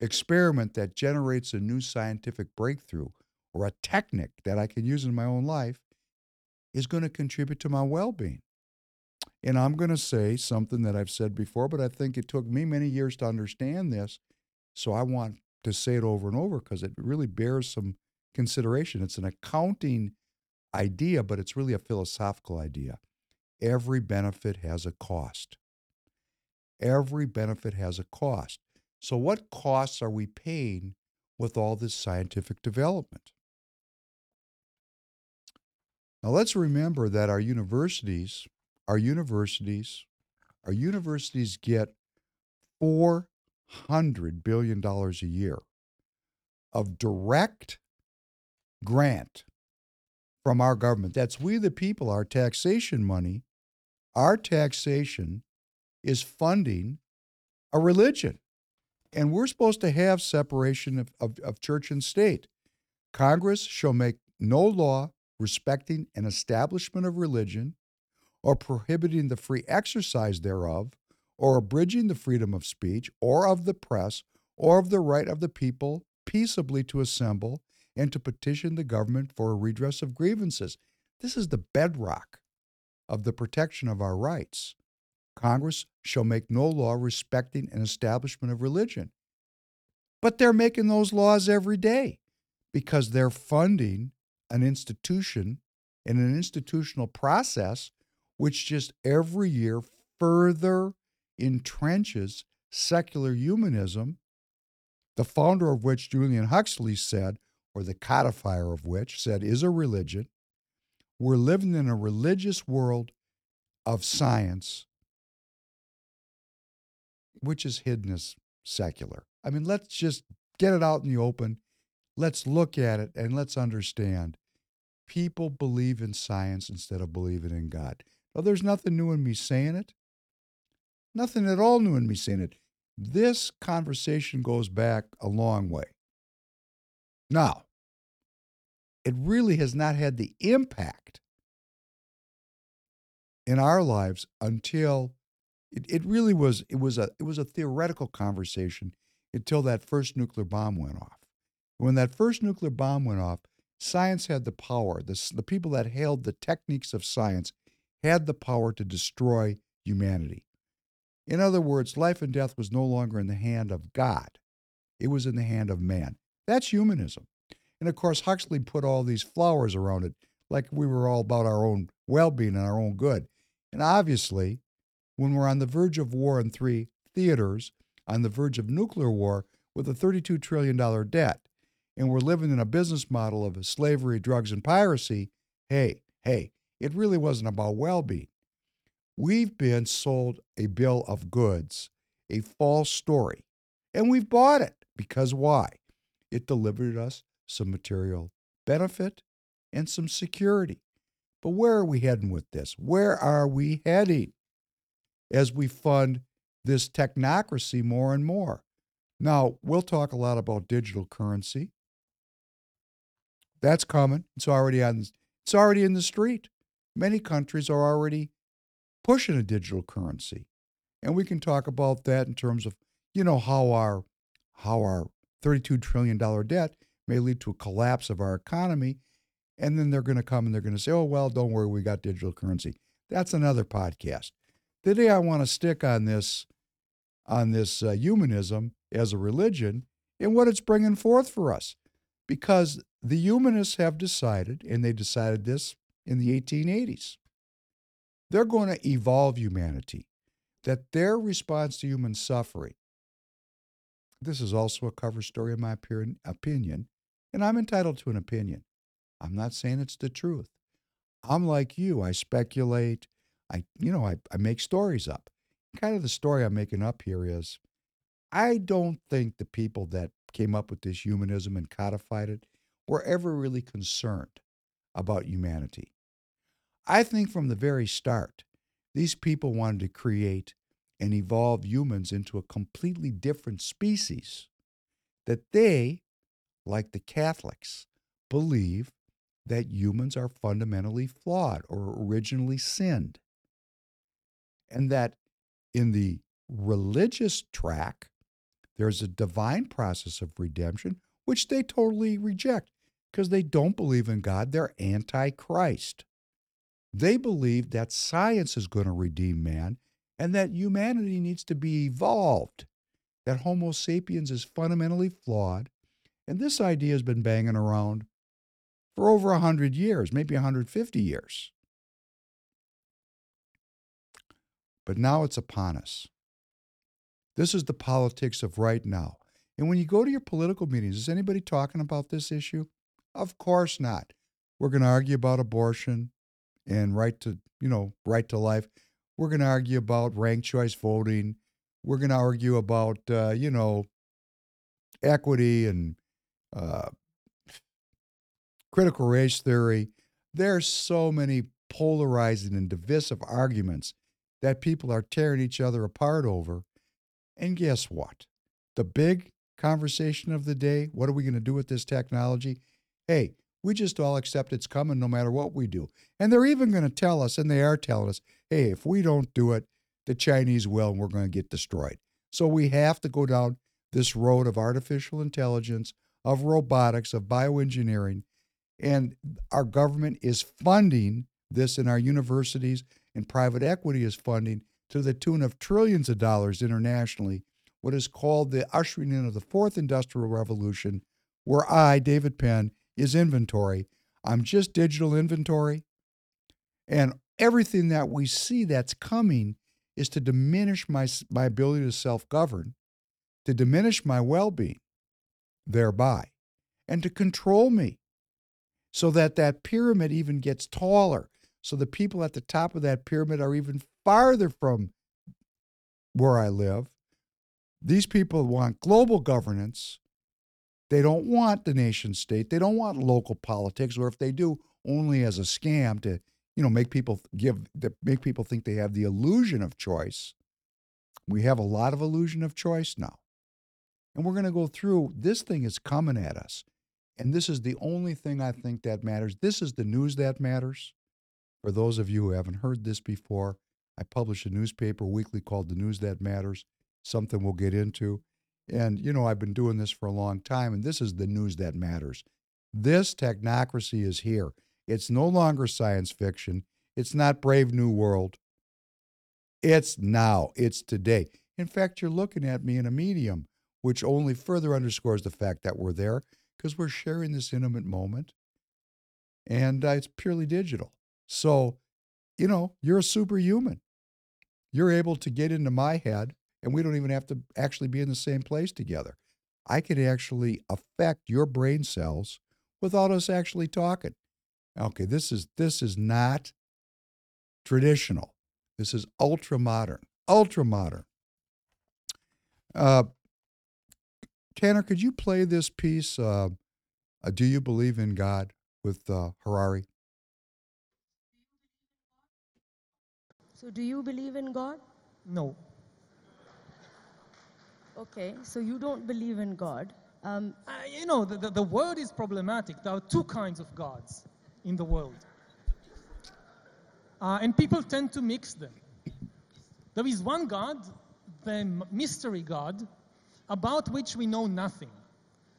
experiment that generates a new scientific breakthrough or a technique that I can use in my own life is going to contribute to my well being. And I'm going to say something that I've said before, but I think it took me many years to understand this. So I want to say it over and over because it really bears some consideration. It's an accounting idea, but it's really a philosophical idea. Every benefit has a cost. Every benefit has a cost. So, what costs are we paying with all this scientific development? Now, let's remember that our universities, our universities, our universities get $400 billion a year of direct grant from our government. That's we, the people, our taxation money, our taxation is funding a religion. And we're supposed to have separation of, of, of church and state. Congress shall make no law respecting an establishment of religion or prohibiting the free exercise thereof or abridging the freedom of speech or of the press or of the right of the people peaceably to assemble and to petition the government for a redress of grievances. This is the bedrock of the protection of our rights. Congress shall make no law respecting an establishment of religion. But they're making those laws every day because they're funding an institution and an institutional process which just every year further entrenches secular humanism, the founder of which Julian Huxley said, or the codifier of which said, is a religion. We're living in a religious world of science, which is hidden as secular. I mean, let's just get it out in the open. Let's look at it and let's understand. People believe in science instead of believing in God. Now, there's nothing new in me saying it. Nothing at all new in me saying it. This conversation goes back a long way. Now, it really has not had the impact in our lives until it, it really was it was a it was a theoretical conversation until that first nuclear bomb went off. When that first nuclear bomb went off, science had the power. The, the people that held the techniques of science had the power to destroy humanity. In other words, life and death was no longer in the hand of God, it was in the hand of man. That's humanism. And of course, Huxley put all these flowers around it, like we were all about our own well being and our own good. And obviously, when we're on the verge of war in three theaters, on the verge of nuclear war with a $32 trillion debt, and we're living in a business model of slavery, drugs, and piracy, hey, hey, it really wasn't about well being. We've been sold a bill of goods, a false story, and we've bought it because why? It delivered us some material benefit and some security. But where are we heading with this? Where are we heading as we fund this technocracy more and more? Now, we'll talk a lot about digital currency. That's coming. It's already on it's already in the street. Many countries are already pushing a digital currency. And we can talk about that in terms of, you know, how our how our $32 trillion debt may lead to a collapse of our economy. And then they're going to come and they're going to say, oh, well, don't worry, we got digital currency. That's another podcast. Today, I want to stick on this, on this uh, humanism as a religion and what it's bringing forth for us. Because the humanists have decided, and they decided this in the 1880s, they're going to evolve humanity, that their response to human suffering, this is also a cover story in my opinion, and I'm entitled to an opinion. I'm not saying it's the truth. I'm like you. I speculate. I, you know, I, I make stories up. Kind of the story I'm making up here is I don't think the people that came up with this humanism and codified it were ever really concerned about humanity. I think from the very start, these people wanted to create and evolve humans into a completely different species. That they, like the Catholics, believe that humans are fundamentally flawed or originally sinned. And that in the religious track, there's a divine process of redemption, which they totally reject because they don't believe in God. They're anti Christ. They believe that science is going to redeem man and that humanity needs to be evolved, that Homo sapiens is fundamentally flawed. And this idea has been banging around for over 100 years, maybe 150 years. But now it's upon us. This is the politics of right now. And when you go to your political meetings, is anybody talking about this issue? Of course not. We're going to argue about abortion and right to, you know, right to life. We're going to argue about ranked choice voting. we're going to argue about, uh, you know, equity and uh, critical race theory. There's so many polarizing and divisive arguments that people are tearing each other apart over. And guess what? The big conversation of the day what are we going to do with this technology? Hey, we just all accept it's coming no matter what we do. And they're even going to tell us, and they are telling us, hey, if we don't do it, the Chinese will, and we're going to get destroyed. So we have to go down this road of artificial intelligence, of robotics, of bioengineering. And our government is funding this in our universities, and private equity is funding to the tune of trillions of dollars internationally what is called the ushering in of the fourth industrial revolution, where I, David Penn, is inventory. I'm just digital inventory. And everything that we see that's coming is to diminish my, my ability to self govern, to diminish my well being thereby, and to control me so that that pyramid even gets taller. So the people at the top of that pyramid are even farther from where I live these people want global governance. They don't want the nation state. They don't want local politics, or if they do, only as a scam to, you know, make people give make people think they have the illusion of choice. We have a lot of illusion of choice now. And we're going to go through this thing is coming at us. And this is the only thing I think that matters. This is the news that matters. For those of you who haven't heard this before, I publish a newspaper weekly called The News That Matters something we'll get into. And, you know, I've been doing this for a long time, and this is the news that matters. This technocracy is here. It's no longer science fiction. It's not Brave New World. It's now. It's today. In fact, you're looking at me in a medium, which only further underscores the fact that we're there because we're sharing this intimate moment. And uh, it's purely digital. So, you know, you're a superhuman. You're able to get into my head and we don't even have to actually be in the same place together. I can actually affect your brain cells without us actually talking. Okay, this is this is not traditional. This is ultra modern. Ultra modern. Uh, Tanner, could you play this piece? Uh, uh, Do you believe in God with uh, Harari? So, do you believe in God? No. Okay, so you don't believe in God. Um, uh, you know, the, the, the word is problematic. There are two kinds of gods in the world. Uh, and people tend to mix them. There is one God, the mystery God, about which we know nothing.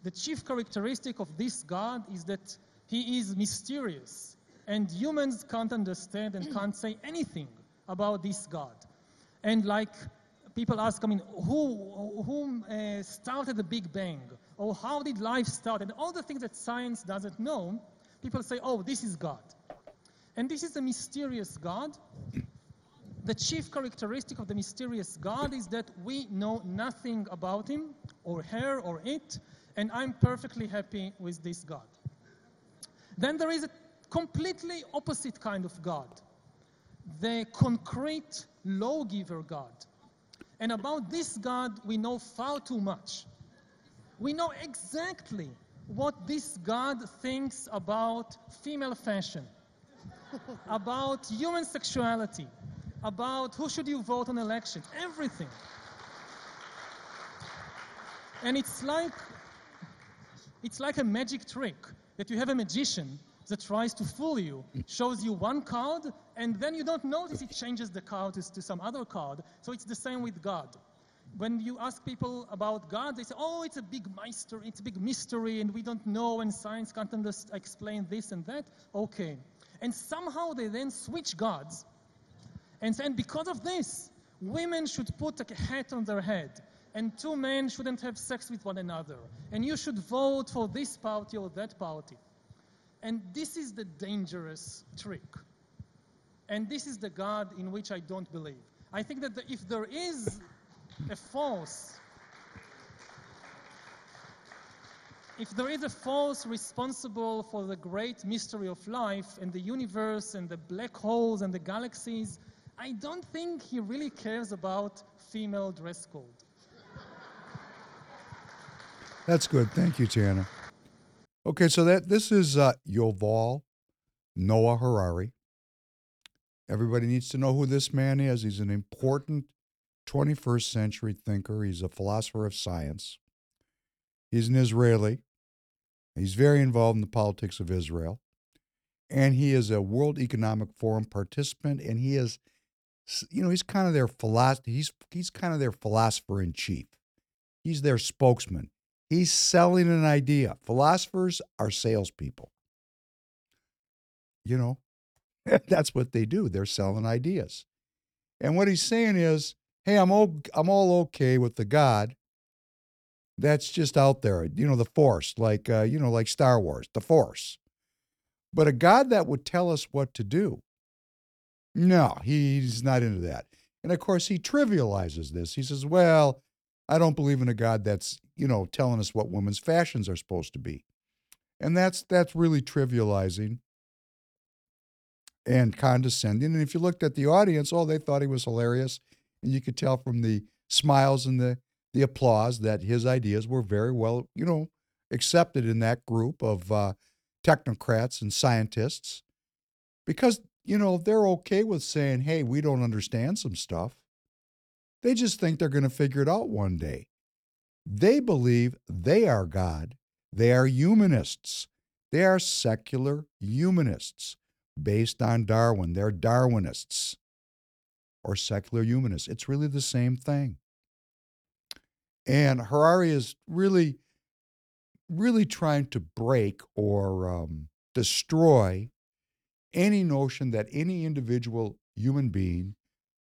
The chief characteristic of this God is that he is mysterious, and humans can't understand and can't say anything about this God. And like people ask, I mean, who, who uh, started the Big Bang? Or how did life start? And all the things that science doesn't know, people say, oh, this is God. And this is a mysterious God. The chief characteristic of the mysterious God is that we know nothing about him, or her, or it, and I'm perfectly happy with this God. Then there is a completely opposite kind of God, the concrete lawgiver God. And about this God, we know far too much. We know exactly what this God thinks about female fashion, <laughs> about human sexuality, about who should you vote on election, everything. And it's like it's like a magic trick that you have a magician that tries to fool you, shows you one card, and then you don't notice it changes the card to some other card. So it's the same with God. When you ask people about God, they say, oh, it's a big mystery, it's a big mystery, and we don't know, and science can't explain this and that. Okay. And somehow they then switch gods and say, and because of this, women should put a hat on their head and two men shouldn't have sex with one another. And you should vote for this party or that party. And this is the dangerous trick. And this is the God in which I don't believe. I think that the, if there is a force, if there is a force responsible for the great mystery of life and the universe and the black holes and the galaxies, I don't think he really cares about female dress code. That's good. Thank you, Tanner. Okay, so that this is uh, Yuval Noah Harari. Everybody needs to know who this man is. He's an important 21st century thinker. He's a philosopher of science. He's an Israeli. He's very involved in the politics of Israel. And he is a World Economic Forum participant, and he is, you know, he's kind of their philosopher. He's he's kind of their philosopher in chief. He's their spokesman. He's selling an idea. Philosophers are salespeople. You know, <laughs> that's what they do. They're selling ideas. And what he's saying is, hey, I'm all, I'm all okay with the God that's just out there. You know, the Force, like, uh, you know, like Star Wars, the Force. But a God that would tell us what to do, no, he's not into that. And of course, he trivializes this. He says, well, I don't believe in a God that's, you know, telling us what women's fashions are supposed to be. And that's that's really trivializing and condescending. And if you looked at the audience, oh, they thought he was hilarious. And you could tell from the smiles and the, the applause that his ideas were very well, you know, accepted in that group of uh, technocrats and scientists because, you know, they're okay with saying, hey, we don't understand some stuff. They just think they're going to figure it out one day. They believe they are God. They are humanists. They are secular humanists based on Darwin. They're Darwinists or secular humanists. It's really the same thing. And Harari is really, really trying to break or um, destroy any notion that any individual human being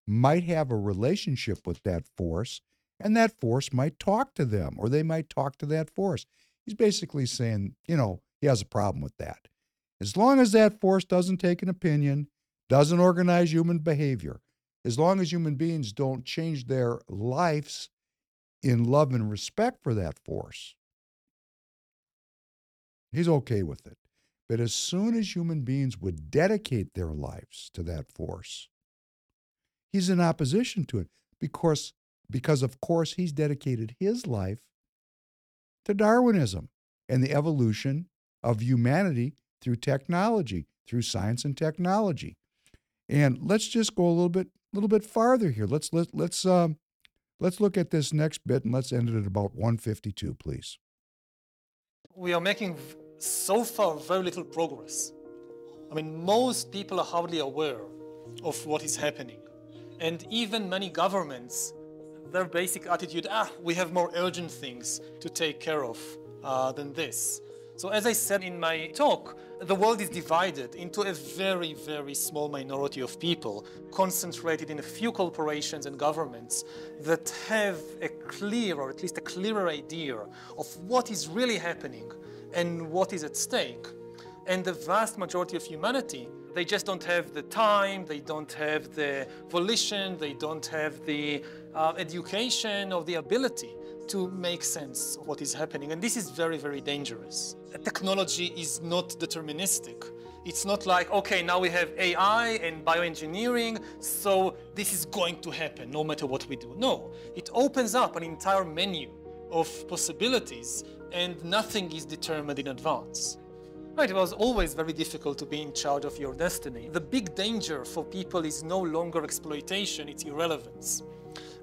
might have a relationship with that force and that force might talk to them or they might talk to that force. He's basically saying, you know, he has a problem with that. As long as that force doesn't take an opinion, doesn't organize human behavior, as long as human beings don't change their lives in love and respect for that force, he's okay with it. But as soon as human beings would dedicate their lives to that force, he's in opposition to it because, because of course, he's dedicated his life to Darwinism and the evolution of humanity through technology, through science and technology. And let's just go a little bit, little bit farther here. Let's let let's um, let's look at this next bit and let's end it at about 152, please. We are making so far very little progress. I mean, most people are hardly aware of what is happening. And even many governments, their basic attitude, ah, we have more urgent things to take care of uh, than this. So as I said in my talk, the world is divided into a very, very small minority of people concentrated in a few corporations and governments that have a clear, or at least a clearer idea of what is really happening and what is at stake. And the vast majority of humanity, they just don't have the time, they don't have the volition, they don't have the uh, education or the ability to make sense of what is happening. And this is very, very dangerous. Technology is not deterministic. It's not like, okay, now we have AI and bioengineering, so this is going to happen no matter what we do. No, it opens up an entire menu of possibilities and nothing is determined in advance. It was always very difficult to be in charge of your destiny. The big danger for people is no longer exploitation, it's irrelevance.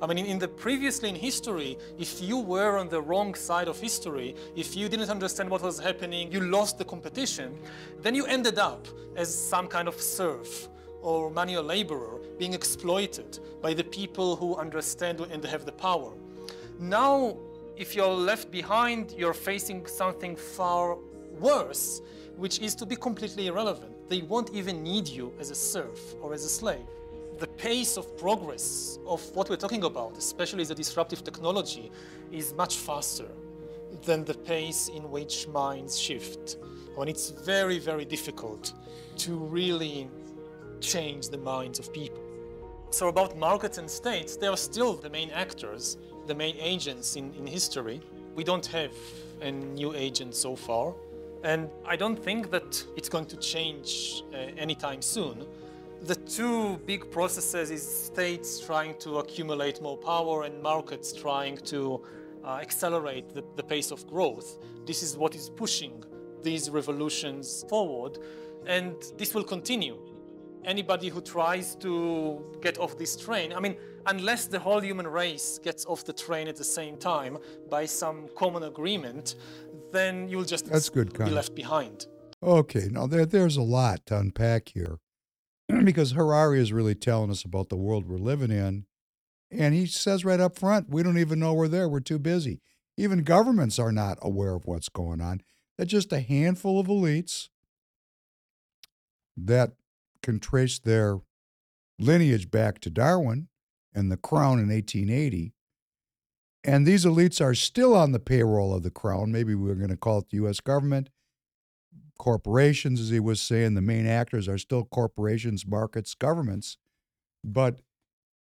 I mean, in the previously in history, if you were on the wrong side of history, if you didn't understand what was happening, you lost the competition, then you ended up as some kind of serf or manual laborer being exploited by the people who understand and have the power. Now, if you're left behind, you're facing something far worse, which is to be completely irrelevant. They won't even need you as a serf or as a slave the pace of progress of what we're talking about, especially the disruptive technology, is much faster than the pace in which minds shift. And it's very, very difficult to really change the minds of people. So about markets and states, they are still the main actors, the main agents in, in history. We don't have a new agent so far. And I don't think that it's going to change uh, anytime soon. the two big processes is states trying to accumulate more power and markets trying to uh, accelerate the, the pace of growth. This is what is pushing these revolutions forward, and this will continue. Anybody who tries to get off this train, I mean, unless the whole human race gets off the train at the same time by some common agreement, then you'll just That's good, be left behind. Okay, now there, there's a lot to unpack here <clears throat> because Harari is really telling us about the world we're living in. And he says right up front, we don't even know we're there. We're too busy. Even governments are not aware of what's going on. They're just a handful of elites that can trace their lineage back to Darwin and the crown in 1880. And these elites are still on the payroll of the crown. Maybe we're going to call it the U.S. government. Corporations, as he was saying, the main actors are still corporations, markets, governments. But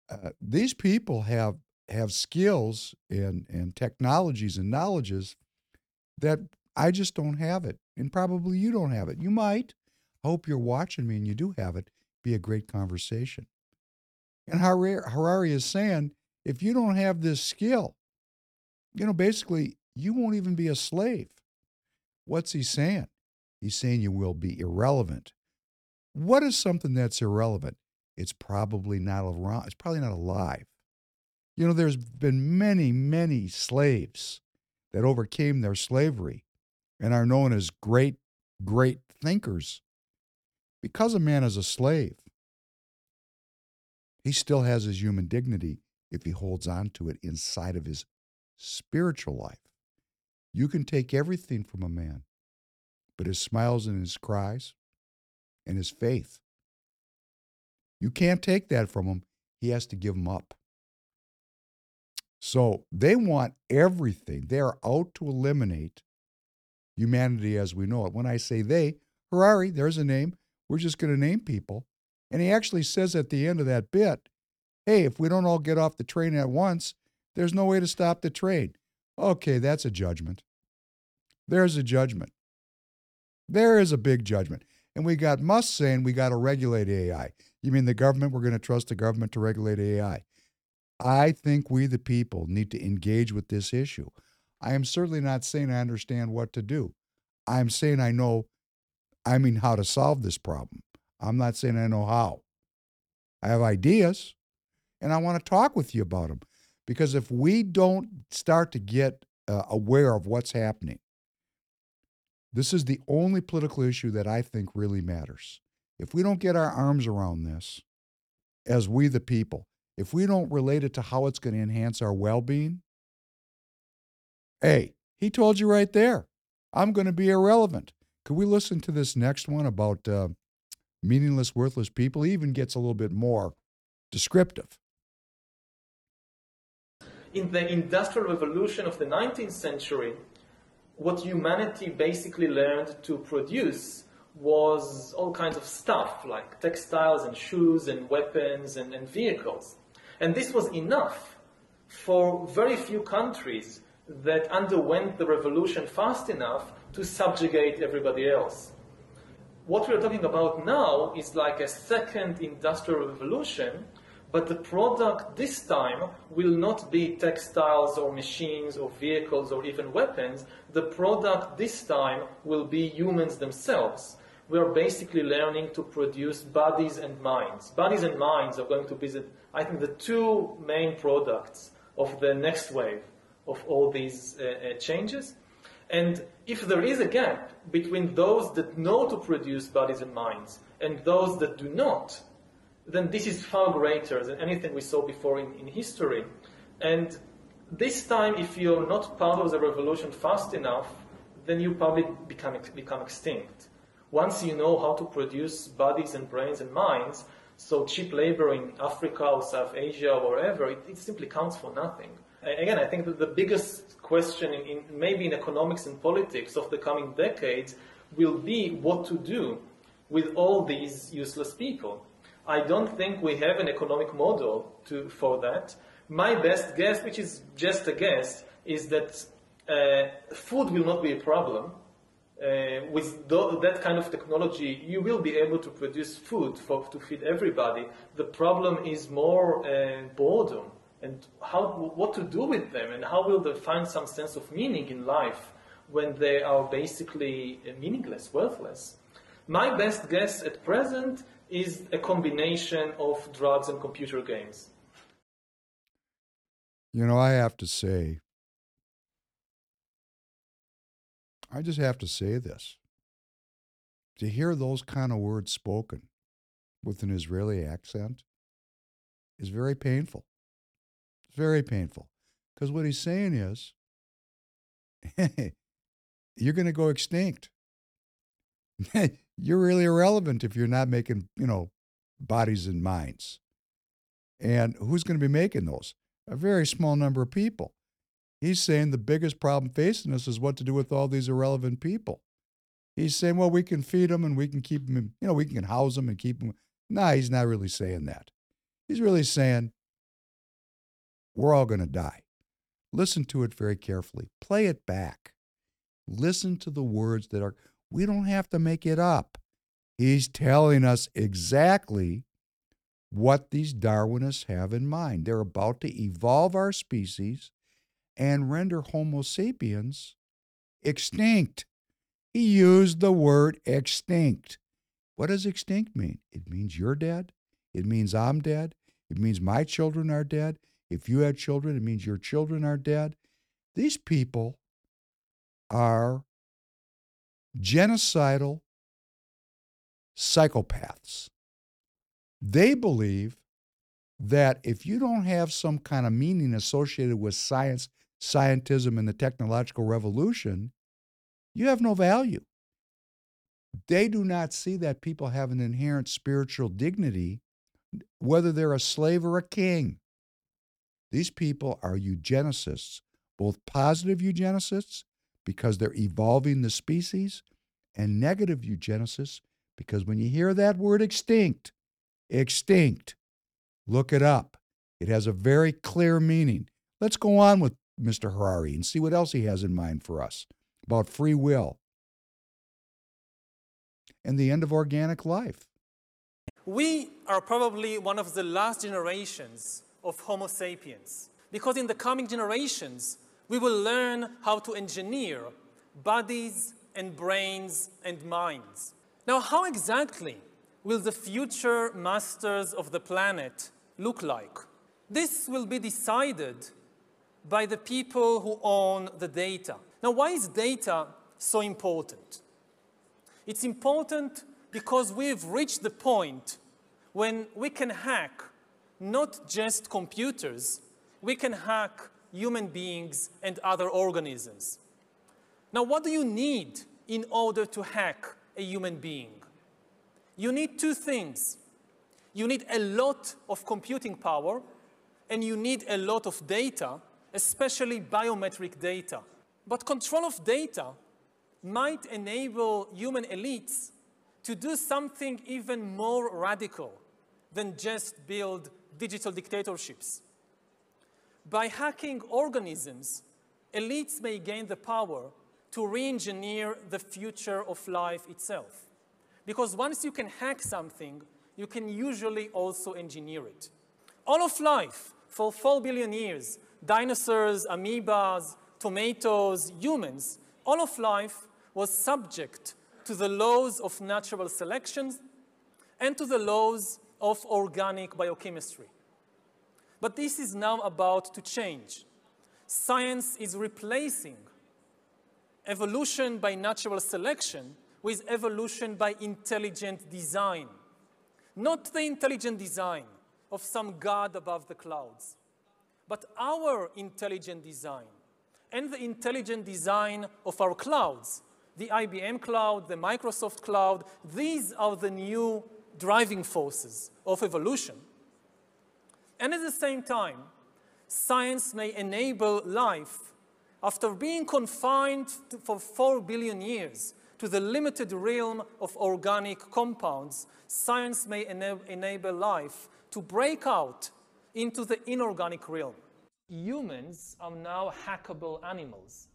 uh, these people have have skills and, and technologies and knowledges that I just don't have it. And probably you don't have it. You might. I hope you're watching me and you do have it. Be a great conversation. And Harari is saying if you don't have this skill, you know, basically, you won't even be a slave. What's he saying? He's saying you will be irrelevant. What is something that's irrelevant? It's probably not around, it's probably not alive. You know, there's been many, many slaves that overcame their slavery and are known as great, great thinkers. Because a man is a slave, he still has his human dignity if he holds on to it inside of his spiritual life. You can take everything from a man, but his smiles and his cries and his faith. You can't take that from him. He has to give them up. So they want everything. They are out to eliminate humanity as we know it. When I say they, Harari, there's a name. We're just going to name people. And he actually says at the end of that bit, hey, if we don't all get off the train at once, there's no way to stop the trade. Okay, that's a judgment. There's a judgment. There is a big judgment. And we got Musk saying we got to regulate AI. You mean the government? We're going to trust the government to regulate AI. I think we, the people, need to engage with this issue. I am certainly not saying I understand what to do. I'm saying I know, I mean, how to solve this problem. I'm not saying I know how. I have ideas and I want to talk with you about them because if we don't start to get uh, aware of what's happening, this is the only political issue that I think really matters. If we don't get our arms around this as we the people, if we don't relate it to how it's going to enhance our well being, hey, he told you right there, I'm going to be irrelevant. Could we listen to this next one about uh, meaningless, worthless people, he even gets a little bit more descriptive. In the Industrial Revolution of the 19th century, what humanity basically learned to produce was all kinds of stuff like textiles and shoes and weapons and, and vehicles. And this was enough for very few countries that underwent the revolution fast enough to subjugate everybody else what we're talking about now is like a second industrial revolution, but the product this time will not be textiles or machines or vehicles or even weapons. The product this time will be humans themselves. We are basically learning to produce bodies and minds. Bodies and minds are going to be, the, I think, the two main products of the next wave of all these uh, uh, changes. And if there is a gap between those that know to produce bodies and minds and those that do not, then this is far greater than anything we saw before in, in history. And this time, if you're not part of the revolution fast enough, then you probably become, become extinct. Once you know how to produce bodies and brains and minds, so cheap labor in Africa or South Asia or wherever, it, it simply counts for nothing. Again, I think that the biggest question in, in, maybe in economics and politics of the coming decades will be what to do with all these useless people. I don't think we have an economic model to, for that. My best guess, which is just a guess, is that uh, food will not be a problem uh, with th- that kind of technology, you will be able to produce food for, to feed everybody. The problem is more uh, boredom and how, what to do with them and how will they find some sense of meaning in life when they are basically uh, meaningless, worthless. My best guess at present is a combination of drugs and computer games. You know, I have to say, I just have to say this. To hear those kind of words spoken with an Israeli accent is very painful. It's very painful. Because what he's saying is, hey, <laughs> you're going to go extinct. <laughs> you're really irrelevant if you're not making, you know, bodies and minds. And who's going to be making those? A very small number of people. He's saying the biggest problem facing us is what to do with all these irrelevant people. He's saying, well, we can feed them and we can keep them, you know, we can house them and keep them. Nah, he's not really saying that. He's really saying, we're all going to die. Listen to it very carefully. Play it back. Listen to the words that are, we don't have to make it up. He's telling us exactly what these Darwinists have in mind. They're about to evolve our species and render Homo sapiens extinct. He used the word extinct. What does extinct mean? It means you're dead. It means I'm dead. It means my children are dead. If you had children, it means your children are dead. These people are genocidal psychopaths. They believe that if you don't have some kind of meaning associated with science, scientism, and the technological revolution, you have no value. They do not see that people have an inherent spiritual dignity, whether they're a slave or a king. These people are eugenicists, both positive eugenicists, because they're evolving the species, and negative eugenicists, because when you hear that word extinct, extinct, look it up. It has a very clear meaning. Let's go on with Mr. Harari and see what else he has in mind for us about free will and the end of organic life. We are probably one of the last generations of Homo sapiens. Because in the coming generations, we will learn how to engineer bodies and brains and minds. Now, how exactly will the future masters of the planet look like? This will be decided by the people who own the data. Now, why is data so important? It's important because we've reached the point when we can hack not just computers, we can hack human beings and other organisms. Now, what do you need in order to hack a human being? You need two things. You need a lot of computing power, and you need a lot of data, especially biometric data. But control of data might enable human elites to do something even more radical than just build digital dictatorships. By hacking organisms, elites may gain the power to re-engineer the future of life itself. Because once you can hack something, you can usually also engineer it. All of life, for 4 billion years, dinosaurs, amoebas, tomatoes, humans, all of life was subject to the laws of natural selection and to the laws of organic biochemistry. But this is now about to change. Science is replacing evolution by natural selection with evolution by intelligent design. Not the intelligent design of some God above the clouds, but our intelligent design and the intelligent design of our clouds, the IBM cloud, the Microsoft cloud, these are the new driving forces of evolution. And at the same time, science may enable life after being confined to, for four billion years to the limited realm of organic compounds, science may ena enable life to break out into the inorganic realm. Humans are now hackable animals.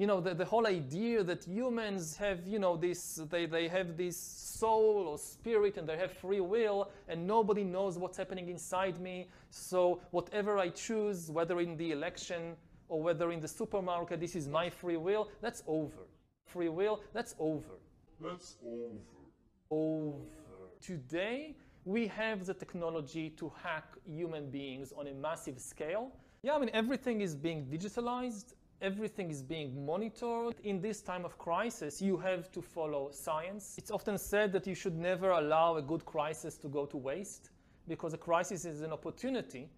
You know, the, the whole idea that humans have, you know, this, they, they have this soul or spirit and they have free will and nobody knows what's happening inside me. So whatever I choose, whether in the election or whether in the supermarket, this is my free will, that's over. Free will, that's over. That's over. Over. Today, we have the technology to hack human beings on a massive scale. Yeah, I mean, everything is being digitalized everything is being monitored. In this time of crisis, you have to follow science. It's often said that you should never allow a good crisis to go to waste because a crisis is an opportunity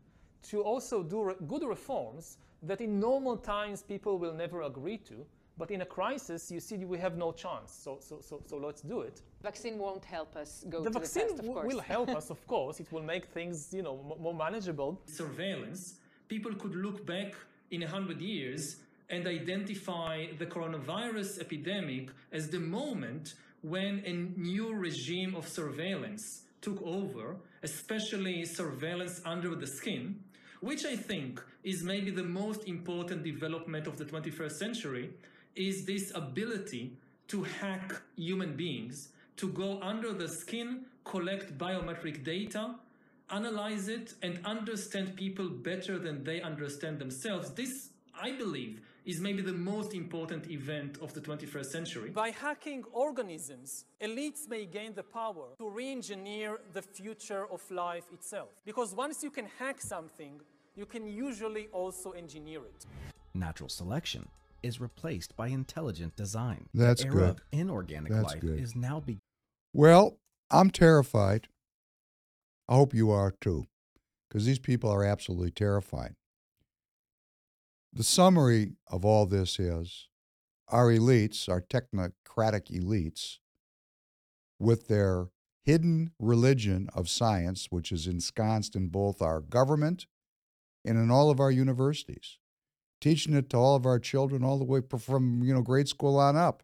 to also do re good reforms that in normal times people will never agree to. But in a crisis, you see, we have no chance. So, so, so, so let's do it. Vaccine won't help us go the to vaccine the test, of course. will help <laughs> us, of course. It will make things, you know, more manageable. Surveillance. People could look back in a hundred years and identify the coronavirus epidemic as the moment when a new regime of surveillance took over, especially surveillance under the skin, which I think is maybe the most important development of the 21st century, is this ability to hack human beings, to go under the skin, collect biometric data, analyze it, and understand people better than they understand themselves. This, I believe, is maybe the most important event of the 21st century. By hacking organisms, elites may gain the power to re-engineer the future of life itself. Because once you can hack something, you can usually also engineer it. Natural selection is replaced by intelligent design. That's the era good. of inorganic That's life good. is now beginning. Well, I'm terrified. I hope you are too, because these people are absolutely terrifying. The summary of all this is our elites, our technocratic elites, with their hidden religion of science, which is ensconced in both our government and in all of our universities, teaching it to all of our children all the way from you know grade school on up.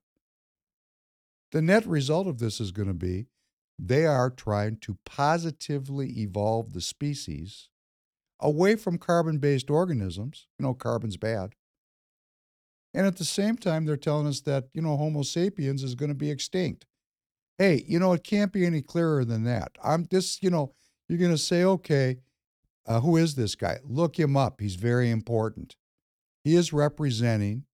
The net result of this is going to be they are trying to positively evolve the species away from carbon based organisms. You know, carbon's bad. And at the same time, they're telling us that, you know, Homo sapiens is going to be extinct. Hey, you know, it can't be any clearer than that. I'm just, you know, you're going to say, okay, uh, who is this guy? Look him up. He's very important. He is representing.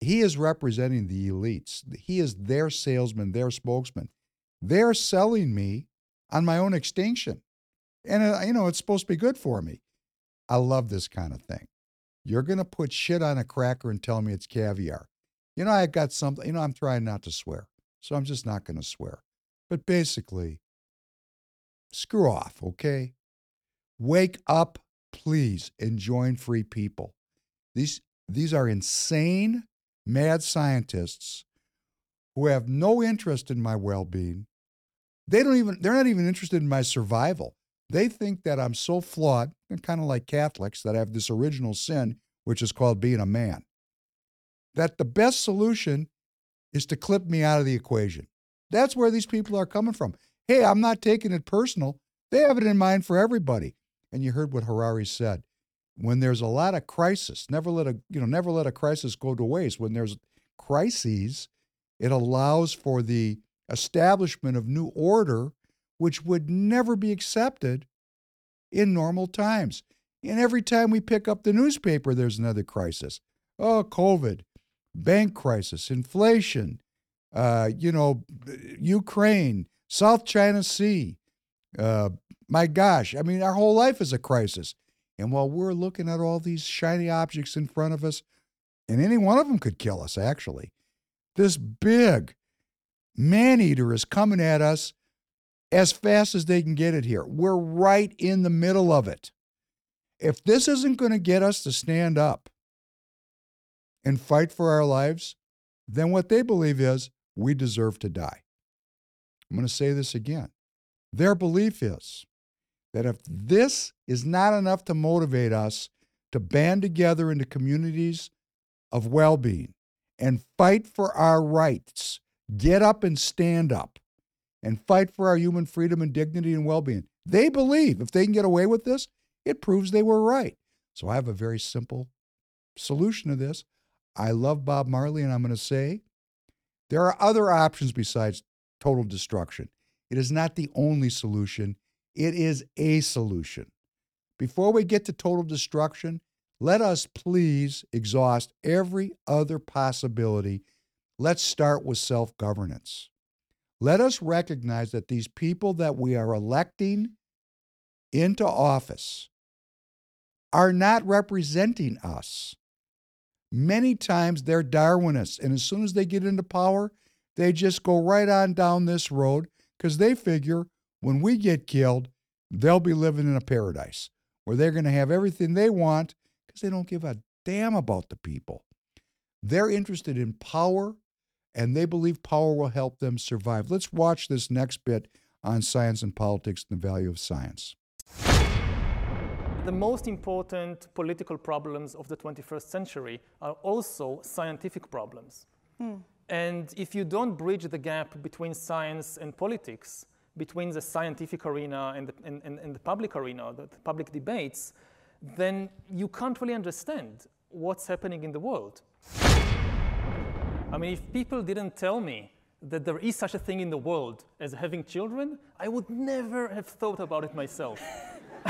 He is representing the elites. He is their salesman, their spokesman. They're selling me on my own extinction. And, uh, you know, it's supposed to be good for me. I love this kind of thing. You're to put shit on a cracker and tell me it's caviar. You know, I got something, you know, I'm trying not to swear. So I'm just not to swear. But basically, screw off, okay? Wake up, please, and join free people. These, these are insane, mad scientists who have no interest in my well being. They don't even, they're not even interested in my survival. They think that I'm so flawed, and kind of like Catholics, that I have this original sin, which is called being a man, that the best solution is to clip me out of the equation. That's where these people are coming from. Hey, I'm not taking it personal. They have it in mind for everybody. And you heard what Harari said. When there's a lot of crisis, never let a you know never let a crisis go to waste. When there's crises, it allows for the establishment of new order which would never be accepted in normal times. And every time we pick up the newspaper, there's another crisis. Oh, COVID, bank crisis, inflation, uh, you know, Ukraine, South China Sea. Uh, my gosh, I mean, our whole life is a crisis. And while we're looking at all these shiny objects in front of us, and any one of them could kill us, actually, this big man eater is coming at us as fast as they can get it here. We're right in the middle of it. If this isn't going to get us to stand up and fight for our lives, then what they believe is we deserve to die. I'm going to say this again. Their belief is that if this is not enough to motivate us to band together into communities of well being and fight for our rights, get up and stand up and fight for our human freedom and dignity and well being. They believe if they can get away with this, it proves they were right. So I have a very simple solution to this. I love Bob Marley, and I'm going to say there are other options besides total destruction. It is not the only solution, it is a solution. Before we get to total destruction, let us please exhaust every other possibility. Let's start with self governance. Let us recognize that these people that we are electing into office are not representing us. Many times they're Darwinists, and as soon as they get into power, they just go right on down this road because they figure when we get killed, they'll be living in a paradise where they're going to have everything they want because they don't give a damn about the people. They're interested in power and they believe power will help them survive. Let's watch this next bit on science and politics and the value of science. The most important political problems of the 21st century are also scientific problems. Mm. And if you don't bridge the gap between science and politics, between the scientific arena and the, and, and, and the public arena, the, the public debates, then you can't really understand what's happening in the world. I mean, if people didn't tell me that there is such a thing in the world as having children, I would never have thought about it myself. <laughs>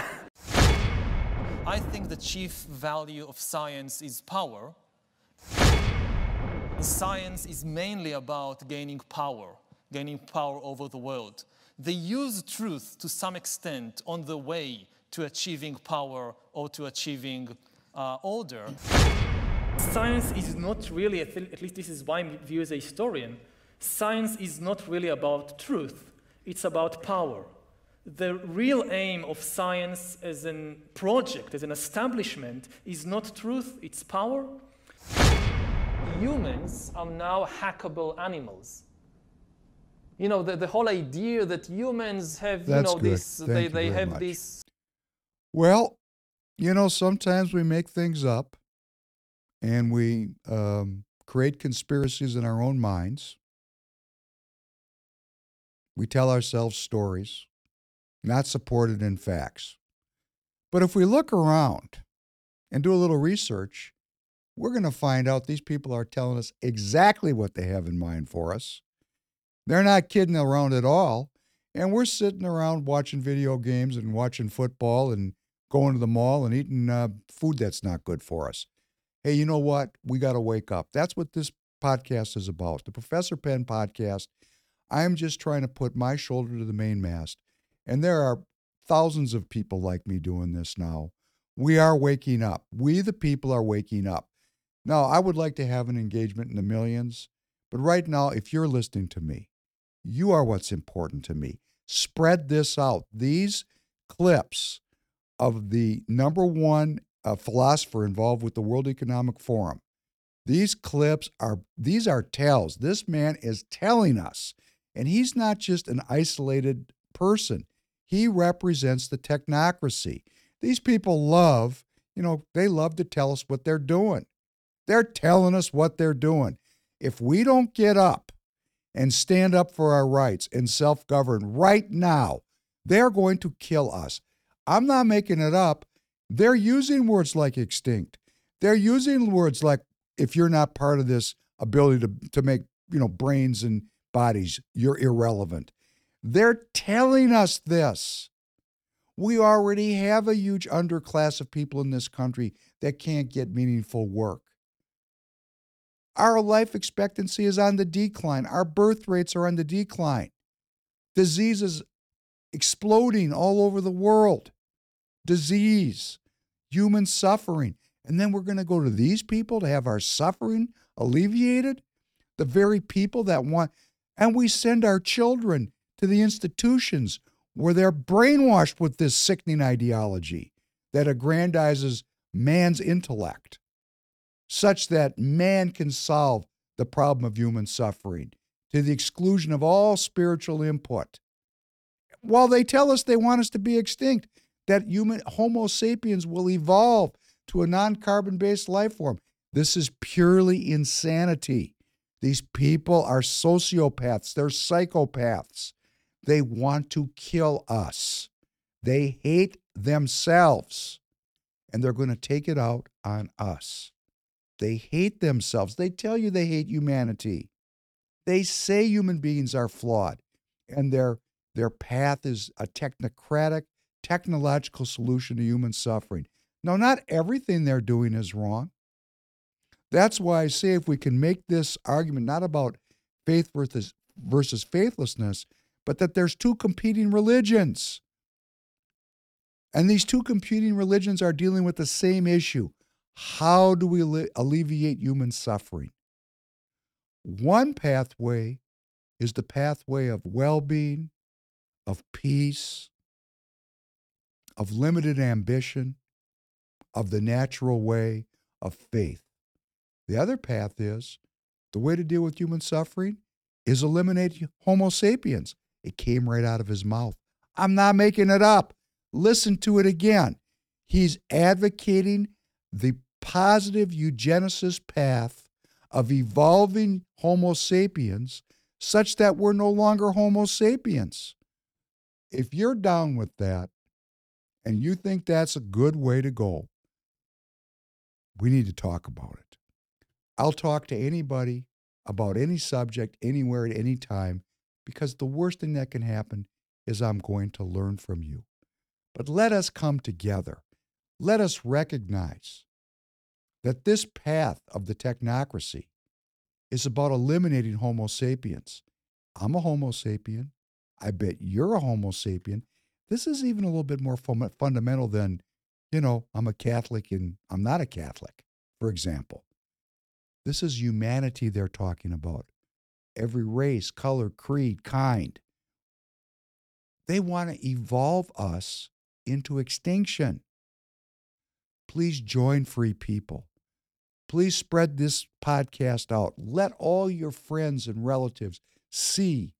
I think the chief value of science is power. Science is mainly about gaining power, gaining power over the world. They use truth to some extent on the way to achieving power or to achieving uh, order. Science is not really, at least this is my view as a historian, science is not really about truth, it's about power. The real aim of science as a project, as an establishment, is not truth, it's power. Humans are now hackable animals. You know, the, the whole idea that humans have, That's you know, good. this, Thank they, they have much. this Well, you know, sometimes we make things up and we um, create conspiracies in our own minds. We tell ourselves stories, not supported in facts. But if we look around and do a little research, we're going to find out these people are telling us exactly what they have in mind for us. They're not kidding around at all. And we're sitting around watching video games and watching football and going to the mall and eating uh, food that's not good for us. Hey, you know what? We got to wake up. That's what this podcast is about. The Professor Penn podcast. I'm just trying to put my shoulder to the mainmast. And there are thousands of people like me doing this now. We are waking up. We, the people, are waking up. Now, I would like to have an engagement in the millions, but right now, if you're listening to me, you are what's important to me. Spread this out. These clips of the number one uh, philosopher involved with the World Economic Forum. These clips are these are tales. This man is telling us, and he's not just an isolated person. He represents the technocracy. These people love, you know, they love to tell us what they're doing. They're telling us what they're doing. If we don't get up and stand up for our rights and self govern right now, they're going to kill us. I'm not making it up. They're using words like extinct. They're using words like if you're not part of this ability to, to make, you know, brains and bodies, you're irrelevant. They're telling us this. We already have a huge underclass of people in this country that can't get meaningful work. Our life expectancy is on the decline. Our birth rates are on the decline. Diseases exploding all over the world. Disease, human suffering. And then we're going to go to these people to have our suffering alleviated? The very people that want, and we send our children to the institutions where they're brainwashed with this sickening ideology that aggrandizes man's intellect such that man can solve the problem of human suffering to the exclusion of all spiritual input. While they tell us they want us to be extinct, that human Homo sapiens will evolve to a non carbon based life form. This is purely insanity. These people are sociopaths, they're psychopaths. They want to kill us. They hate themselves, and they're going to take it out on us. They hate themselves. They tell you they hate humanity. They say human beings are flawed and their their path is a technocratic, technological solution to human suffering. Now, not everything they're doing is wrong. That's why I say if we can make this argument not about faith versus, versus faithlessness, but that there's two competing religions. And these two competing religions are dealing with the same issue. How do we alleviate human suffering? One pathway is the pathway of well being, of peace, of limited ambition, of the natural way of faith. The other path is the way to deal with human suffering is eliminate Homo sapiens. It came right out of his mouth. I'm not making it up. Listen to it again. He's advocating the positive eugenicist path of evolving Homo sapiens such that we're no longer Homo sapiens. If you're down with that and you think that's a good way to go, we need to talk about it. I'll talk to anybody about any subject, anywhere, at any time, because the worst thing that can happen is I'm going to learn from you. But let us come together. Let us recognize that this path of the technocracy is about eliminating Homo sapiens. I'm a Homo sapien. I bet you're a Homo sapien. This is even a little bit more fundamental than, you know, I'm a Catholic and I'm not a Catholic, for example. This is humanity they're talking about. Every race, color, creed, kind. They want to evolve us into extinction. Please join free people. Please spread this podcast out. Let all your friends and relatives see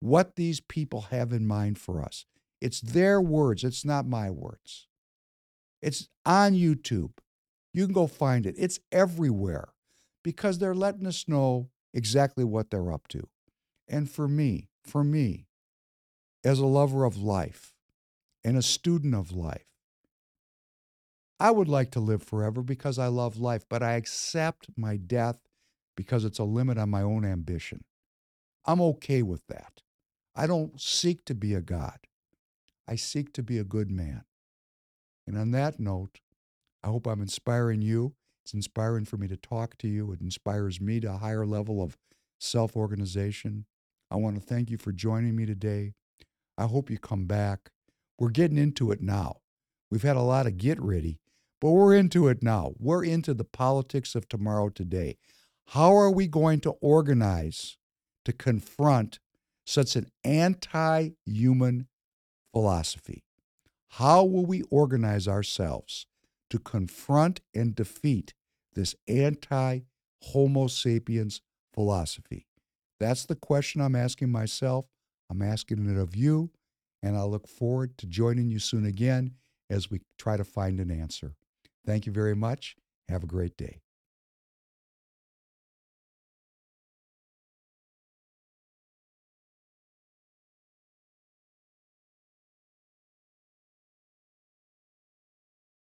what these people have in mind for us. It's their words, it's not my words. It's on YouTube. You can go find it, it's everywhere because they're letting us know exactly what they're up to. And for me, for me, as a lover of life and a student of life, I would like to live forever because I love life, but I accept my death because it's a limit on my own ambition. I'm okay with that. I don't seek to be a God. I seek to be a good man. And on that note, I hope I'm inspiring you. It's inspiring for me to talk to you. It inspires me to a higher level of self organization. I want to thank you for joining me today. I hope you come back. We're getting into it now. We've had a lot of get ready, but we're into it now. We're into the politics of tomorrow today. How are we going to organize to confront such an anti human philosophy? How will we organize ourselves to confront and defeat this anti Homo sapiens philosophy? That's the question I'm asking myself. I'm asking it of you, and I look forward to joining you soon again as we try to find an answer. Thank you very much. Have a great day.